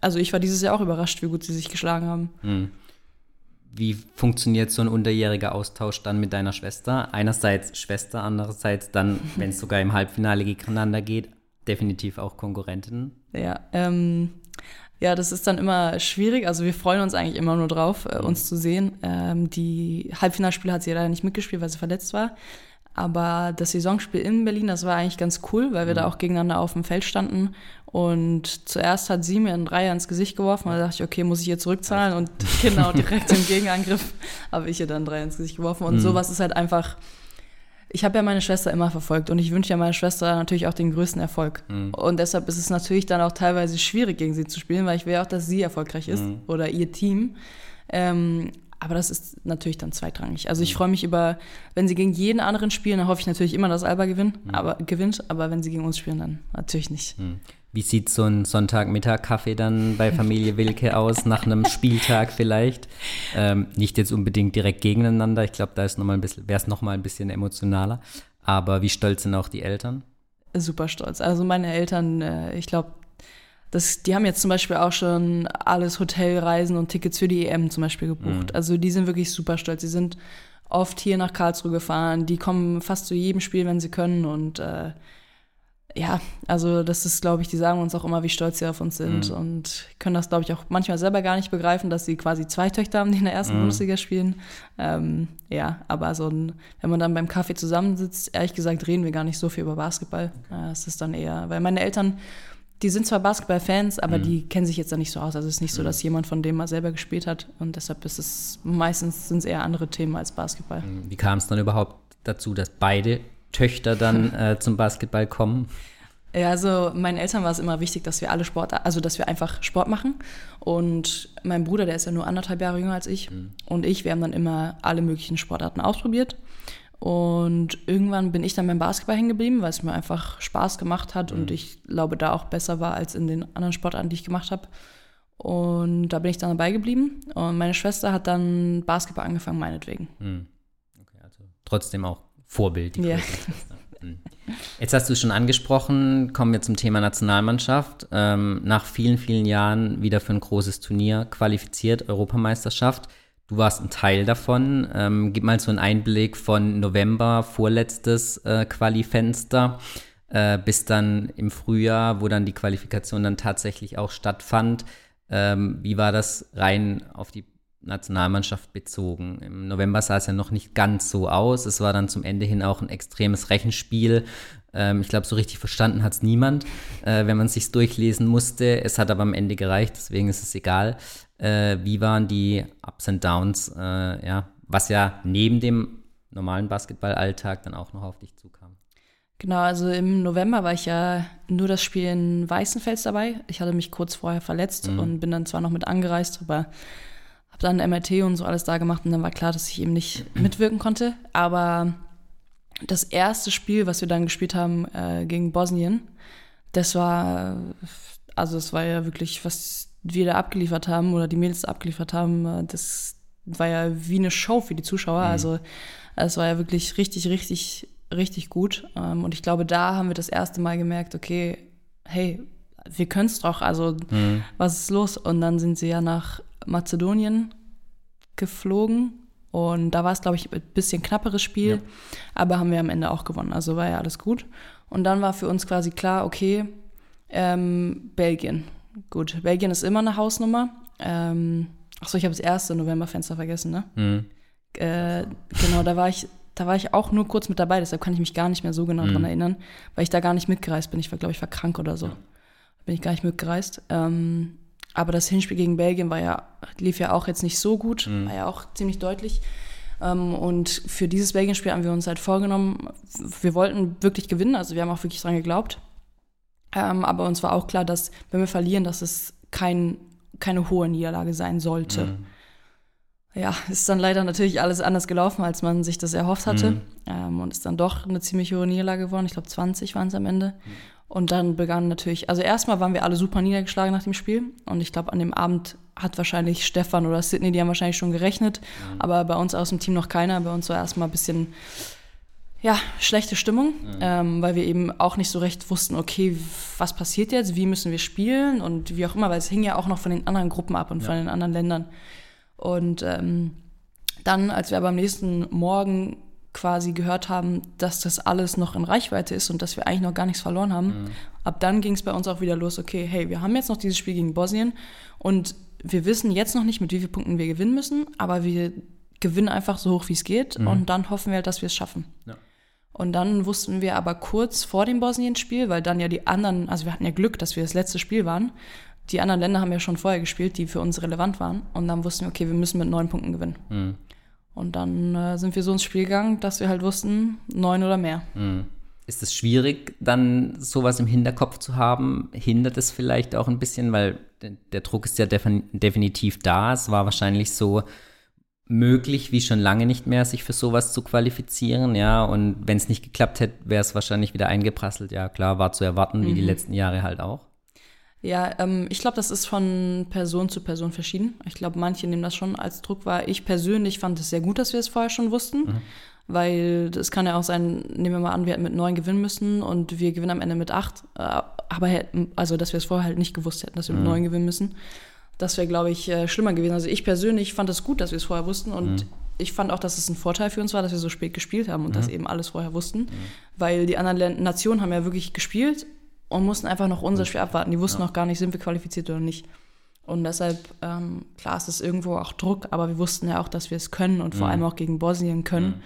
also ich war dieses Jahr auch überrascht, wie gut sie sich geschlagen haben. Mhm wie funktioniert so ein unterjähriger Austausch dann mit deiner Schwester? Einerseits Schwester, andererseits dann, [laughs] wenn es sogar im Halbfinale gegeneinander geht, definitiv auch Konkurrentinnen. Ja, ähm, ja, das ist dann immer schwierig. Also wir freuen uns eigentlich immer nur drauf, äh, uns zu sehen. Ähm, die Halbfinalspiele hat sie leider nicht mitgespielt, weil sie verletzt war. Aber das Saisonspiel in Berlin, das war eigentlich ganz cool, weil wir mhm. da auch gegeneinander auf dem Feld standen. Und zuerst hat sie mir einen Dreier ins Gesicht geworfen. Da dachte ich, okay, muss ich ihr zurückzahlen? Und [laughs] genau, [laughs] direkt im Gegenangriff habe ich ihr dann einen Dreier ins Gesicht geworfen. Und mhm. sowas ist halt einfach. Ich habe ja meine Schwester immer verfolgt und ich wünsche ja meiner Schwester natürlich auch den größten Erfolg. Mhm. Und deshalb ist es natürlich dann auch teilweise schwierig, gegen sie zu spielen, weil ich will auch, dass sie erfolgreich ist mhm. oder ihr Team. Ähm, aber das ist natürlich dann zweitrangig. Also ich mhm. freue mich über, wenn sie gegen jeden anderen spielen, dann hoffe ich natürlich immer, dass Alba gewinnt, mhm. aber, gewinnt. Aber wenn sie gegen uns spielen, dann natürlich nicht. Mhm. Wie sieht so ein Sonntagmittag-Kaffee dann bei Familie Wilke aus, nach einem Spieltag vielleicht? Ähm, nicht jetzt unbedingt direkt gegeneinander. Ich glaube, da ist noch mal ein bisschen, wäre es nochmal ein bisschen emotionaler. Aber wie stolz sind auch die Eltern? Super stolz. Also meine Eltern, äh, ich glaube, das, die haben jetzt zum Beispiel auch schon alles Hotelreisen und Tickets für die EM zum Beispiel gebucht. Mhm. Also die sind wirklich super stolz. Sie sind oft hier nach Karlsruhe gefahren. Die kommen fast zu jedem Spiel, wenn sie können. Und äh, ja, also das ist, glaube ich, die sagen uns auch immer, wie stolz sie auf uns sind. Mhm. Und können das, glaube ich, auch manchmal selber gar nicht begreifen, dass sie quasi zwei Töchter haben, die in der ersten mhm. Bundesliga spielen. Ähm, ja, aber so ein, wenn man dann beim Kaffee zusammensitzt, ehrlich gesagt, reden wir gar nicht so viel über Basketball. Es ist dann eher, weil meine Eltern die sind zwar Basketballfans, aber mhm. die kennen sich jetzt da nicht so aus. Also es ist nicht so, mhm. dass jemand von dem mal selber gespielt hat. Und deshalb ist es meistens sind es eher andere Themen als Basketball. Mhm. Wie kam es dann überhaupt dazu, dass beide Töchter dann [laughs] äh, zum Basketball kommen? Ja, also meinen Eltern war es immer wichtig, dass wir alle Sport, also dass wir einfach Sport machen. Und mein Bruder, der ist ja nur anderthalb Jahre jünger als ich, mhm. und ich, wir haben dann immer alle möglichen Sportarten ausprobiert. Und irgendwann bin ich dann beim Basketball hängen geblieben, weil es mir einfach Spaß gemacht hat mhm. und ich glaube, da auch besser war als in den anderen Sportarten, die ich gemacht habe. Und da bin ich dann dabei geblieben. Und meine Schwester hat dann Basketball angefangen, meinetwegen. Mhm. Okay, also trotzdem auch Vorbild. Die ja. Mhm. Jetzt hast du es schon angesprochen, kommen wir zum Thema Nationalmannschaft. Ähm, nach vielen, vielen Jahren wieder für ein großes Turnier qualifiziert, Europameisterschaft. Du warst ein Teil davon. Ähm, gib mal so einen Einblick von November, vorletztes äh, Qualifenster, äh, bis dann im Frühjahr, wo dann die Qualifikation dann tatsächlich auch stattfand. Ähm, wie war das rein auf die Nationalmannschaft bezogen? Im November sah es ja noch nicht ganz so aus. Es war dann zum Ende hin auch ein extremes Rechenspiel. Ähm, ich glaube, so richtig verstanden hat es niemand, äh, wenn man es sich durchlesen musste. Es hat aber am Ende gereicht, deswegen ist es egal. Äh, wie waren die Ups und Downs, äh, ja, was ja neben dem normalen Basketballalltag dann auch noch auf dich zukam? Genau, also im November war ich ja nur das Spiel in Weißenfels dabei. Ich hatte mich kurz vorher verletzt mhm. und bin dann zwar noch mit angereist, aber habe dann MRT und so alles da gemacht und dann war klar, dass ich eben nicht [clears throat] mitwirken konnte. Aber das erste Spiel, was wir dann gespielt haben äh, gegen Bosnien, das war, also es war ja wirklich was wir da abgeliefert haben oder die Mädels abgeliefert haben, äh, das war ja wie eine Show für die Zuschauer. Mhm. Also es war ja wirklich richtig, richtig, richtig gut. Ähm, und ich glaube, da haben wir das erste Mal gemerkt, okay, hey, wir können es doch, also mhm. was ist los? Und dann sind sie ja nach Mazedonien geflogen und da war es, glaube ich, ein bisschen knapperes Spiel, ja. aber haben wir am Ende auch gewonnen. Also war ja alles gut. Und dann war für uns quasi klar, okay, ähm, Belgien. Gut, Belgien ist immer eine Hausnummer. Ähm, achso, ich habe das erste Novemberfenster vergessen, ne? Mhm. Äh, genau, da war ich da war ich auch nur kurz mit dabei, deshalb kann ich mich gar nicht mehr so genau mhm. daran erinnern, weil ich da gar nicht mitgereist bin. Ich war, glaube ich, war krank oder so. Ja. Bin ich gar nicht mitgereist. Ähm, aber das Hinspiel gegen Belgien war ja, lief ja auch jetzt nicht so gut, mhm. war ja auch ziemlich deutlich. Ähm, und für dieses Belgien-Spiel haben wir uns halt vorgenommen, wir wollten wirklich gewinnen, also wir haben auch wirklich dran geglaubt. Ähm, aber uns war auch klar, dass wenn wir verlieren, dass es kein, keine hohe Niederlage sein sollte. Mhm. Ja, ist dann leider natürlich alles anders gelaufen, als man sich das erhofft hatte. Mhm. Ähm, und ist dann doch eine ziemlich hohe Niederlage geworden. Ich glaube, 20 waren es am Ende. Mhm. Und dann begann natürlich, also erstmal waren wir alle super niedergeschlagen nach dem Spiel. Und ich glaube, an dem Abend hat wahrscheinlich Stefan oder Sidney, die haben wahrscheinlich schon gerechnet. Mhm. Aber bei uns aus dem Team noch keiner. Bei uns war erstmal ein bisschen, ja, schlechte Stimmung, mhm. ähm, weil wir eben auch nicht so recht wussten, okay, was passiert jetzt, wie müssen wir spielen und wie auch immer, weil es hing ja auch noch von den anderen Gruppen ab und ja. von den anderen Ländern. Und ähm, dann, als wir aber am nächsten Morgen quasi gehört haben, dass das alles noch in Reichweite ist und dass wir eigentlich noch gar nichts verloren haben. Mhm. Ab dann ging es bei uns auch wieder los, okay, hey, wir haben jetzt noch dieses Spiel gegen Bosnien und wir wissen jetzt noch nicht, mit wie vielen Punkten wir gewinnen müssen, aber wir gewinnen einfach so hoch, wie es geht mhm. und dann hoffen wir dass wir es schaffen. Ja. Und dann wussten wir aber kurz vor dem Bosnien-Spiel, weil dann ja die anderen, also wir hatten ja Glück, dass wir das letzte Spiel waren. Die anderen Länder haben ja schon vorher gespielt, die für uns relevant waren. Und dann wussten wir, okay, wir müssen mit neun Punkten gewinnen. Mhm. Und dann äh, sind wir so ins Spiel gegangen, dass wir halt wussten, neun oder mehr. Mhm. Ist es schwierig, dann sowas im Hinterkopf zu haben? Hindert es vielleicht auch ein bisschen, weil der Druck ist ja definitiv da. Es war wahrscheinlich so möglich wie schon lange nicht mehr, sich für sowas zu qualifizieren, ja. Und wenn es nicht geklappt hätte, wäre es wahrscheinlich wieder eingeprasselt. Ja, klar, war zu erwarten, mhm. wie die mhm. letzten Jahre halt auch. Ja, ähm, ich glaube, das ist von Person zu Person verschieden. Ich glaube, manche nehmen das schon als Druck wahr. Ich persönlich fand es sehr gut, dass wir es vorher schon wussten. Mhm. Weil es kann ja auch sein, nehmen wir mal an, wir hätten mit neun gewinnen müssen und wir gewinnen am Ende mit acht. Äh, aber also, dass wir es vorher halt nicht gewusst hätten, dass wir mit mhm. neun gewinnen müssen. Das wäre, glaube ich, äh, schlimmer gewesen. Also ich persönlich fand es gut, dass wir es vorher wussten und mhm. ich fand auch, dass es ein Vorteil für uns war, dass wir so spät gespielt haben und mhm. das eben alles vorher wussten. Mhm. Weil die anderen Nationen haben ja wirklich gespielt und mussten einfach noch unser Spiel abwarten. Die wussten ja. noch gar nicht, sind wir qualifiziert oder nicht. Und deshalb, ähm, klar, es ist irgendwo auch Druck, aber wir wussten ja auch, dass wir es können und vor mhm. allem auch gegen Bosnien können. Mhm.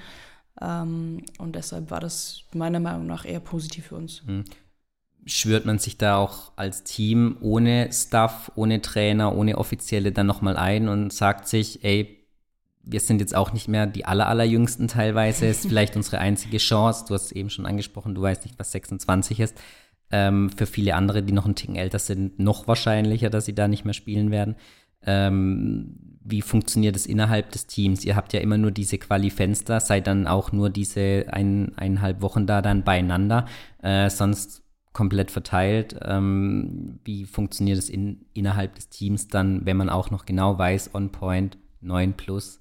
Ähm, und deshalb war das meiner Meinung nach eher positiv für uns. Schwört man sich da auch als Team ohne Staff, ohne Trainer, ohne Offizielle dann nochmal ein und sagt sich, ey, wir sind jetzt auch nicht mehr die aller, allerjüngsten teilweise, ist [laughs] vielleicht unsere einzige Chance. Du hast es eben schon angesprochen, du weißt nicht, was 26 ist. Ähm, für viele andere, die noch ein Ticken älter sind, noch wahrscheinlicher, dass sie da nicht mehr spielen werden. Ähm, wie funktioniert es innerhalb des Teams? Ihr habt ja immer nur diese Quali-Fenster, seid dann auch nur diese ein, eineinhalb Wochen da dann beieinander, äh, sonst komplett verteilt. Ähm, wie funktioniert es in, innerhalb des Teams dann, wenn man auch noch genau weiß, on point, 9 plus,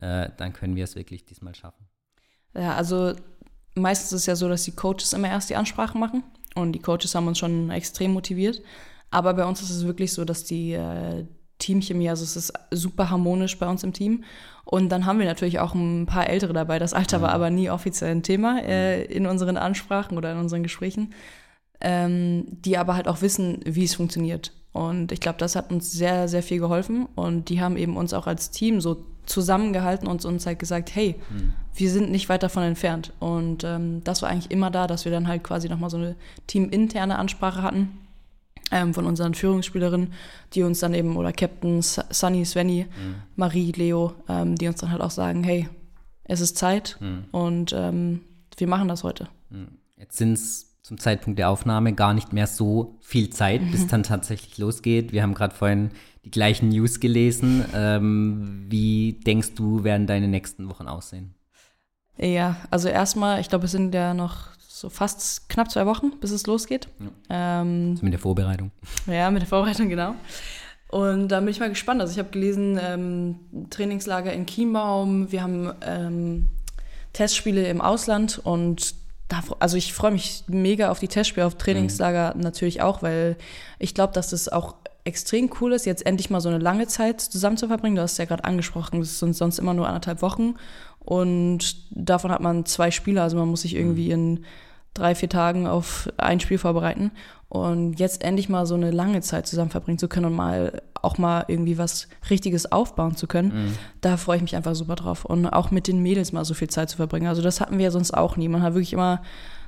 äh, dann können wir es wirklich diesmal schaffen? Ja, also meistens ist es ja so, dass die Coaches immer erst die Ansprachen machen. Und die Coaches haben uns schon extrem motiviert. Aber bei uns ist es wirklich so, dass die äh, Teamchemie, also es ist super harmonisch bei uns im Team. Und dann haben wir natürlich auch ein paar Ältere dabei. Das Alter war aber nie offiziell ein Thema äh, in unseren Ansprachen oder in unseren Gesprächen, ähm, die aber halt auch wissen, wie es funktioniert. Und ich glaube, das hat uns sehr, sehr viel geholfen. Und die haben eben uns auch als Team so zusammengehalten und uns halt gesagt, hey, mhm. wir sind nicht weit davon entfernt. Und ähm, das war eigentlich immer da, dass wir dann halt quasi nochmal so eine teaminterne Ansprache hatten ähm, von unseren Führungsspielerinnen, die uns dann eben, oder Captain Sunny, Svenny, mhm. Marie, Leo, ähm, die uns dann halt auch sagen, hey, es ist Zeit mhm. und ähm, wir machen das heute. Mhm. Jetzt sind es zum Zeitpunkt der Aufnahme gar nicht mehr so viel Zeit, bis mhm. dann tatsächlich losgeht. Wir haben gerade vorhin die gleichen News gelesen. Ähm, wie denkst du, werden deine nächsten Wochen aussehen? Ja, also erstmal, ich glaube, es sind ja noch so fast knapp zwei Wochen, bis es losgeht. Ja. Ähm, also mit der Vorbereitung. Ja, mit der Vorbereitung, genau. Und da bin ich mal gespannt. Also ich habe gelesen, ähm, Trainingslager in Chiembaum, wir haben ähm, Testspiele im Ausland und also ich freue mich mega auf die Testspiele, auf Trainingslager mhm. natürlich auch, weil ich glaube, dass es auch extrem cool ist, jetzt endlich mal so eine lange Zeit zusammen zu verbringen. Du hast es ja gerade angesprochen, es sind sonst immer nur anderthalb Wochen und davon hat man zwei Spiele, also man muss sich irgendwie mhm. in drei, vier Tagen auf ein Spiel vorbereiten. Und jetzt endlich mal so eine lange Zeit zusammen verbringen zu können und mal auch mal irgendwie was Richtiges aufbauen zu können, mhm. da freue ich mich einfach super drauf. Und auch mit den Mädels mal so viel Zeit zu verbringen. Also das hatten wir ja sonst auch nie. Man hat wirklich immer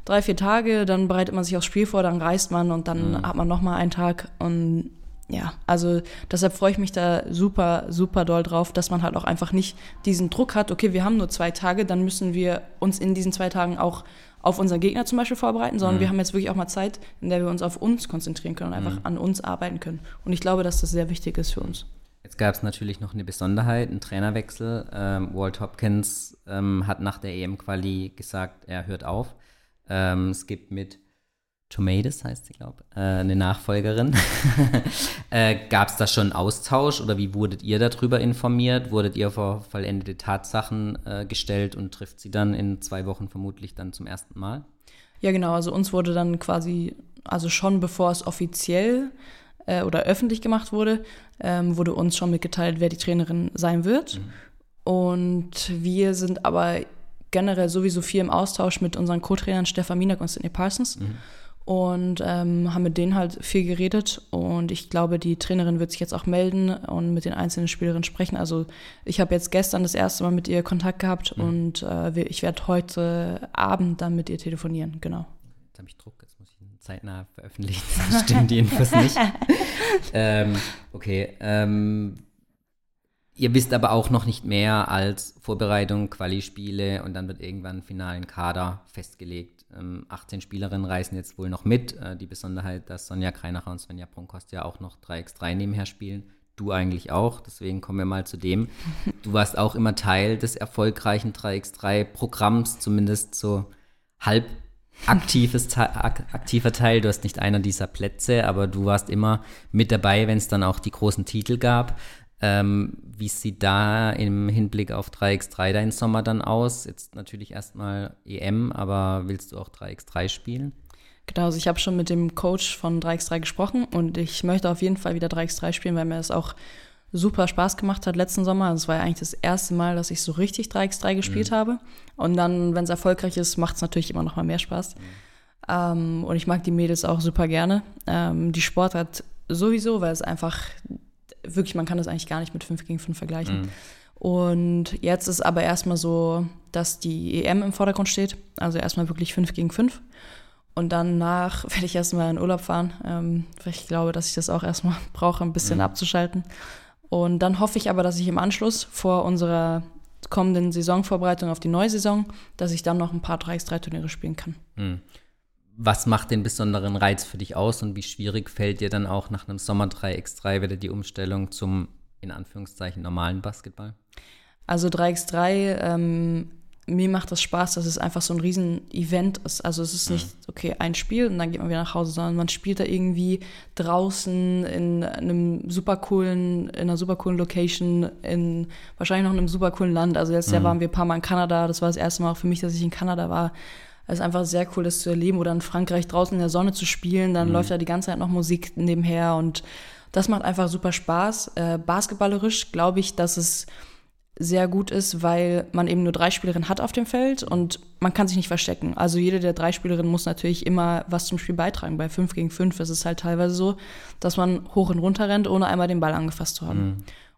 drei, vier Tage, dann bereitet man sich aufs Spiel vor, dann reist man und dann mhm. hat man noch mal einen Tag und ja, also deshalb freue ich mich da super, super doll drauf, dass man halt auch einfach nicht diesen Druck hat, okay, wir haben nur zwei Tage, dann müssen wir uns in diesen zwei Tagen auch auf unseren Gegner zum Beispiel vorbereiten, sondern mhm. wir haben jetzt wirklich auch mal Zeit, in der wir uns auf uns konzentrieren können und einfach mhm. an uns arbeiten können. Und ich glaube, dass das sehr wichtig ist für uns. Jetzt gab es natürlich noch eine Besonderheit, einen Trainerwechsel. Ähm, Walt Hopkins ähm, hat nach der EM-Quali gesagt, er hört auf. Ähm, es gibt mit Tomatoes heißt sie, glaube ich, äh, eine Nachfolgerin. [laughs] äh, Gab es da schon Austausch oder wie wurdet ihr darüber informiert? Wurdet ihr vor vollendete Tatsachen äh, gestellt und trifft sie dann in zwei Wochen vermutlich dann zum ersten Mal? Ja, genau. Also uns wurde dann quasi, also schon bevor es offiziell äh, oder öffentlich gemacht wurde, ähm, wurde uns schon mitgeteilt, wer die Trainerin sein wird. Mhm. Und wir sind aber generell sowieso viel im Austausch mit unseren Co-Trainern Stefan Minak und Sidney Parsons. Mhm und ähm, haben mit denen halt viel geredet. Und ich glaube, die Trainerin wird sich jetzt auch melden und mit den einzelnen Spielerinnen sprechen. Also ich habe jetzt gestern das erste Mal mit ihr Kontakt gehabt mhm. und äh, ich werde heute Abend dann mit ihr telefonieren, genau. Jetzt habe ich Druck, jetzt muss ich ihn zeitnah veröffentlichen. Das stimmt die Infos [laughs] nicht. ähm, okay, ähm, Ihr wisst aber auch noch nicht mehr als Vorbereitung, Quali-Spiele und dann wird irgendwann finalen Kader festgelegt. Ähm, 18 Spielerinnen reisen jetzt wohl noch mit. Äh, die Besonderheit, dass Sonja Kreinacher und Svenja Pronkost ja auch noch 3x3 nebenher spielen. Du eigentlich auch, deswegen kommen wir mal zu dem. [laughs] Du warst auch immer Teil des erfolgreichen 3x3-Programms, zumindest so halb aktives, [laughs] aktiver Teil. Du hast nicht einer dieser Plätze, aber du warst immer mit dabei, wenn es dann auch die großen Titel gab. Ähm, wie sieht da im Hinblick auf 3x3 dein Sommer dann aus? Jetzt natürlich erstmal EM, aber willst du auch 3x3 spielen? Genau, also ich habe schon mit dem Coach von 3x3 gesprochen und ich möchte auf jeden Fall wieder 3x3 spielen, weil mir das auch super Spaß gemacht hat letzten Sommer. Also es war ja eigentlich das erste Mal, dass ich so richtig 3x3 gespielt mhm. habe. Und dann, wenn es erfolgreich ist, macht es natürlich immer noch mal mehr Spaß. Mhm. Ähm, und ich mag die Mädels auch super gerne. Ähm, die Sportart sowieso, weil es einfach wirklich, man kann das eigentlich gar nicht mit 5 gegen 5 vergleichen. Mhm. Und jetzt ist aber erstmal so, dass die EM im Vordergrund steht. Also erstmal wirklich 5 gegen 5. Und danach [laughs] werde ich erstmal in Urlaub fahren. Ähm, ich glaube, dass ich das auch erstmal [laughs] brauche, ein bisschen mhm. abzuschalten. Und dann hoffe ich aber, dass ich im Anschluss vor unserer kommenden Saisonvorbereitung auf die neue Saison, dass ich dann noch ein paar 3x3-Turniere spielen kann. Mhm was macht den besonderen Reiz für dich aus und wie schwierig fällt dir dann auch nach einem Sommer 3x3 wieder die Umstellung zum, in Anführungszeichen, normalen Basketball? Also 3x3, ähm, mir macht das Spaß, dass es einfach so ein Riesen-Event ist. Also es ist nicht, okay, ein Spiel und dann geht man wieder nach Hause, sondern man spielt da irgendwie draußen in einem super coolen, in einer super coolen Location, in wahrscheinlich noch in einem super coolen Land. Also letztes mhm. Jahr waren wir ein paar Mal in Kanada. Das war das erste Mal auch für mich, dass ich in Kanada war. Es ist einfach sehr cool, das zu erleben oder in Frankreich draußen in der Sonne zu spielen. Dann mhm. läuft da die ganze Zeit noch Musik nebenher und das macht einfach super Spaß. Äh, basketballerisch glaube ich, dass es sehr gut ist, weil man eben nur drei Spielerinnen hat auf dem Feld und man kann sich nicht verstecken. Also jede der drei Spielerinnen muss natürlich immer was zum Spiel beitragen. Bei 5 gegen 5 ist es halt teilweise so, dass man hoch und runter rennt, ohne einmal den Ball angefasst zu haben. Mhm.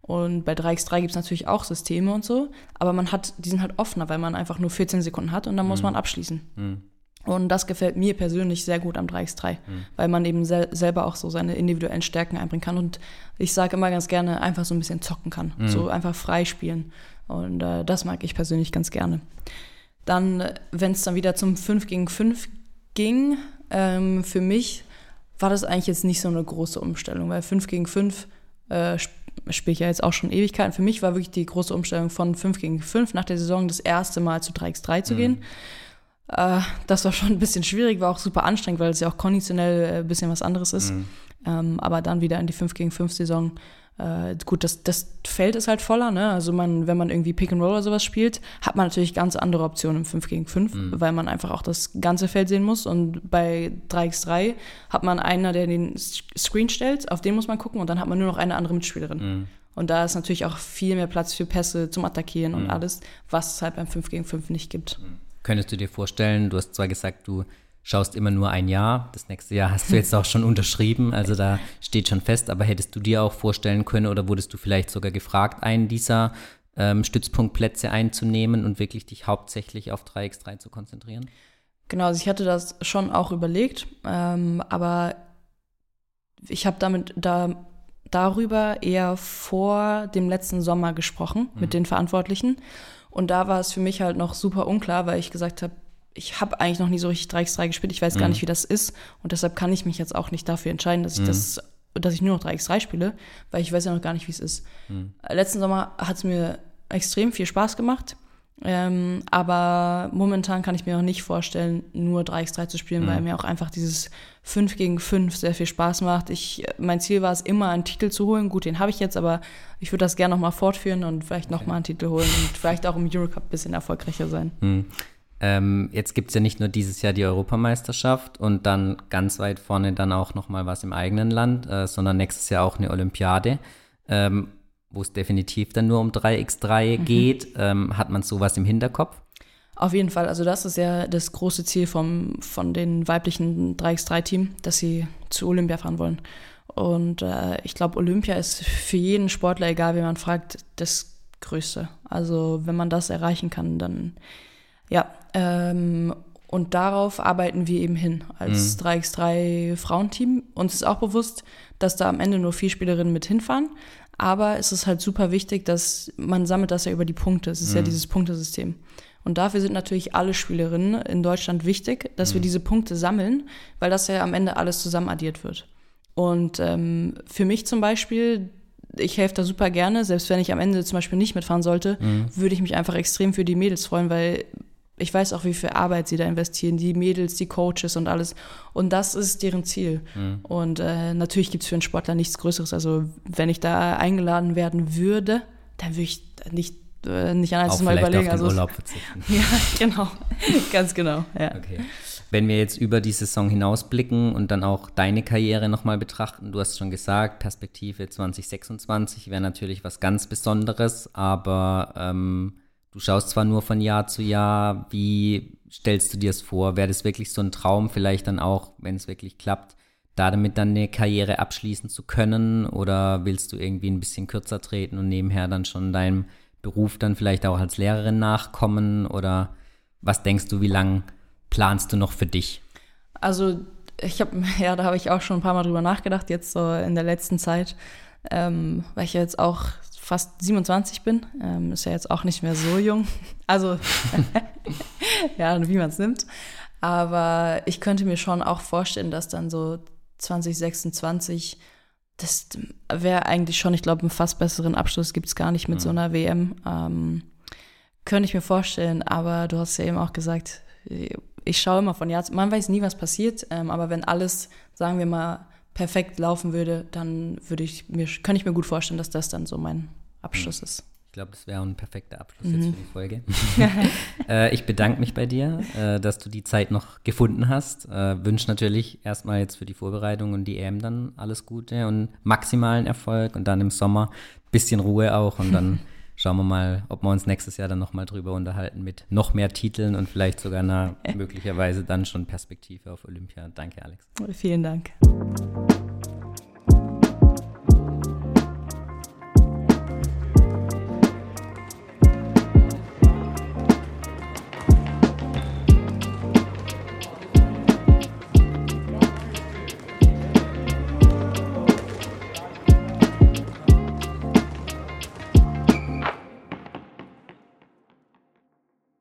Und bei 3x3 gibt es natürlich auch Systeme und so, aber man hat, die sind halt offener, weil man einfach nur 14 Sekunden hat und dann mhm. muss man abschließen. Mhm. Und das gefällt mir persönlich sehr gut am 3x3, mhm. weil man eben sel selber auch so seine individuellen Stärken einbringen kann. Und ich sage immer ganz gerne, einfach so ein bisschen zocken kann, mhm. so einfach frei spielen. Und äh, das mag ich persönlich ganz gerne. Dann, wenn es dann wieder zum 5 gegen 5 ging, ähm, für mich war das eigentlich jetzt nicht so eine große Umstellung, weil 5 gegen 5 äh, spiele ich ja jetzt auch schon Ewigkeiten. Für mich war wirklich die große Umstellung von 5 gegen 5 nach der Saison das erste Mal zu 3x3 zu mhm. gehen. Äh, das war schon ein bisschen schwierig, war auch super anstrengend, weil es ja auch konditionell äh, ein bisschen was anderes ist. Mhm. Ähm, aber dann wieder in die 5 gegen 5 Saison äh, gut, das, das Feld ist halt voller, ne? Also man, wenn man irgendwie Pick and Roll oder sowas spielt, hat man natürlich ganz andere Optionen im 5 gegen 5, mhm. weil man einfach auch das ganze Feld sehen muss. Und bei 3x3 hat man einer, der den Screen stellt, auf den muss man gucken und dann hat man nur noch eine andere Mitspielerin. Mhm. Und da ist natürlich auch viel mehr Platz für Pässe zum Attackieren mhm. und alles, was es halt beim 5 gegen 5 nicht gibt. Mhm. Könntest du dir vorstellen, du hast zwar gesagt, du schaust immer nur ein Jahr. Das nächste Jahr hast du jetzt auch schon unterschrieben, also da steht schon fest. Aber hättest du dir auch vorstellen können oder wurdest du vielleicht sogar gefragt, einen dieser ähm, Stützpunktplätze einzunehmen und wirklich dich hauptsächlich auf 3x3 zu konzentrieren? Genau, also ich hatte das schon auch überlegt, ähm, aber ich habe damit da darüber eher vor dem letzten Sommer gesprochen mhm. mit den Verantwortlichen. Und da war es für mich halt noch super unklar, weil ich gesagt habe, ich habe eigentlich noch nie so richtig 3x3 gespielt, ich weiß mhm. gar nicht, wie das ist. Und deshalb kann ich mich jetzt auch nicht dafür entscheiden, dass ich mhm. das, dass ich nur noch 3x3 spiele, weil ich weiß ja noch gar nicht, wie es ist. Mhm. Letzten Sommer hat es mir extrem viel Spaß gemacht. Ähm, aber momentan kann ich mir auch nicht vorstellen, nur 3x3 zu spielen, mhm. weil mir auch einfach dieses 5 gegen 5 sehr viel Spaß macht. Ich, mein Ziel war es immer, einen Titel zu holen. Gut, den habe ich jetzt, aber ich würde das gerne nochmal fortführen und vielleicht nochmal einen Titel holen und vielleicht auch im Eurocup ein bisschen erfolgreicher sein. Ähm, jetzt gibt es ja nicht nur dieses Jahr die Europameisterschaft und dann ganz weit vorne dann auch nochmal was im eigenen Land, äh, sondern nächstes Jahr auch eine Olympiade. Ähm, wo es definitiv dann nur um 3x3 mhm. geht. Ähm, hat man sowas im Hinterkopf? Auf jeden Fall. Also das ist ja das große Ziel vom, von den weiblichen 3x3-Team, dass sie zu Olympia fahren wollen. Und äh, ich glaube, Olympia ist für jeden Sportler, egal wie man fragt, das Größte. Also wenn man das erreichen kann, dann ja. Ähm, und darauf arbeiten wir eben hin als mhm. 3x3 Frauenteam. Uns ist auch bewusst, dass da am Ende nur vier Spielerinnen mit hinfahren. Aber es ist halt super wichtig, dass man sammelt das ja über die Punkte. Es ist mhm. ja dieses Punktesystem. Und dafür sind natürlich alle Spielerinnen in Deutschland wichtig, dass mhm. wir diese Punkte sammeln, weil das ja am Ende alles zusammen addiert wird. Und ähm, für mich zum Beispiel, ich helfe da super gerne, selbst wenn ich am Ende zum Beispiel nicht mitfahren sollte, mhm. würde ich mich einfach extrem für die Mädels freuen, weil ich weiß auch, wie viel Arbeit sie da investieren, die Mädels, die Coaches und alles. Und das ist deren Ziel. Mhm. Und äh, natürlich gibt es für einen Sportler nichts Größeres. Also wenn ich da eingeladen werden würde, dann würde ich nicht, äh, nicht an erstes Mal überlegen. Auf den also, Urlaub verzichten. [laughs] ja, genau. [laughs] Ganz genau. Ja. Okay. Wenn wir jetzt über die Saison hinausblicken und dann auch deine Karriere nochmal betrachten, du hast schon gesagt, Perspektive 2026 wäre natürlich was ganz Besonderes, aber ähm, Du schaust zwar nur von Jahr zu Jahr, wie stellst du dir es vor? Wäre das wirklich so ein Traum, vielleicht dann auch, wenn es wirklich klappt, da damit dann eine Karriere abschließen zu können? Oder willst du irgendwie ein bisschen kürzer treten und nebenher dann schon deinem Beruf dann vielleicht auch als Lehrerin nachkommen? Oder was denkst du, wie lange planst du noch für dich? Also ich habe, [laughs] ja, da habe ich auch schon ein paar Mal drüber nachgedacht, jetzt so in der letzten Zeit, ähm, weil ich jetzt auch fast 27 bin. Ähm, ist ja jetzt auch nicht mehr so jung. [laughs] Also, [laughs] ja, wie man es nimmt. Aber ich könnte mir schon auch vorstellen, dass dann so 2026, das wäre eigentlich schon, ich glaube, einen fast besseren Abschluss gibt es gar nicht mit mhm. so einer WM. Ähm, könnte ich mir vorstellen, aber du hast ja eben auch gesagt, ich schaue immer von Jahr zu, man weiß nie, was passiert, ähm, aber wenn alles, sagen wir mal, perfekt laufen würde, dann würde ich mir, könnte ich mir gut vorstellen, dass das dann so mein Abschluss ist. Ich glaube, das wäre ein perfekter Abschluss mhm. jetzt für die Folge. [laughs] äh, ich bedanke mich bei dir, äh, dass du die Zeit noch gefunden hast. Äh, Wünsche natürlich erstmal jetzt für die Vorbereitung und die EM dann alles Gute und maximalen Erfolg und dann im Sommer ein bisschen Ruhe auch und dann [laughs] schauen wir mal, ob wir uns nächstes Jahr dann nochmal drüber unterhalten mit noch mehr Titeln und vielleicht sogar einer [laughs] möglicherweise dann schon Perspektive auf Olympia. Danke, Alex. Vielen Dank.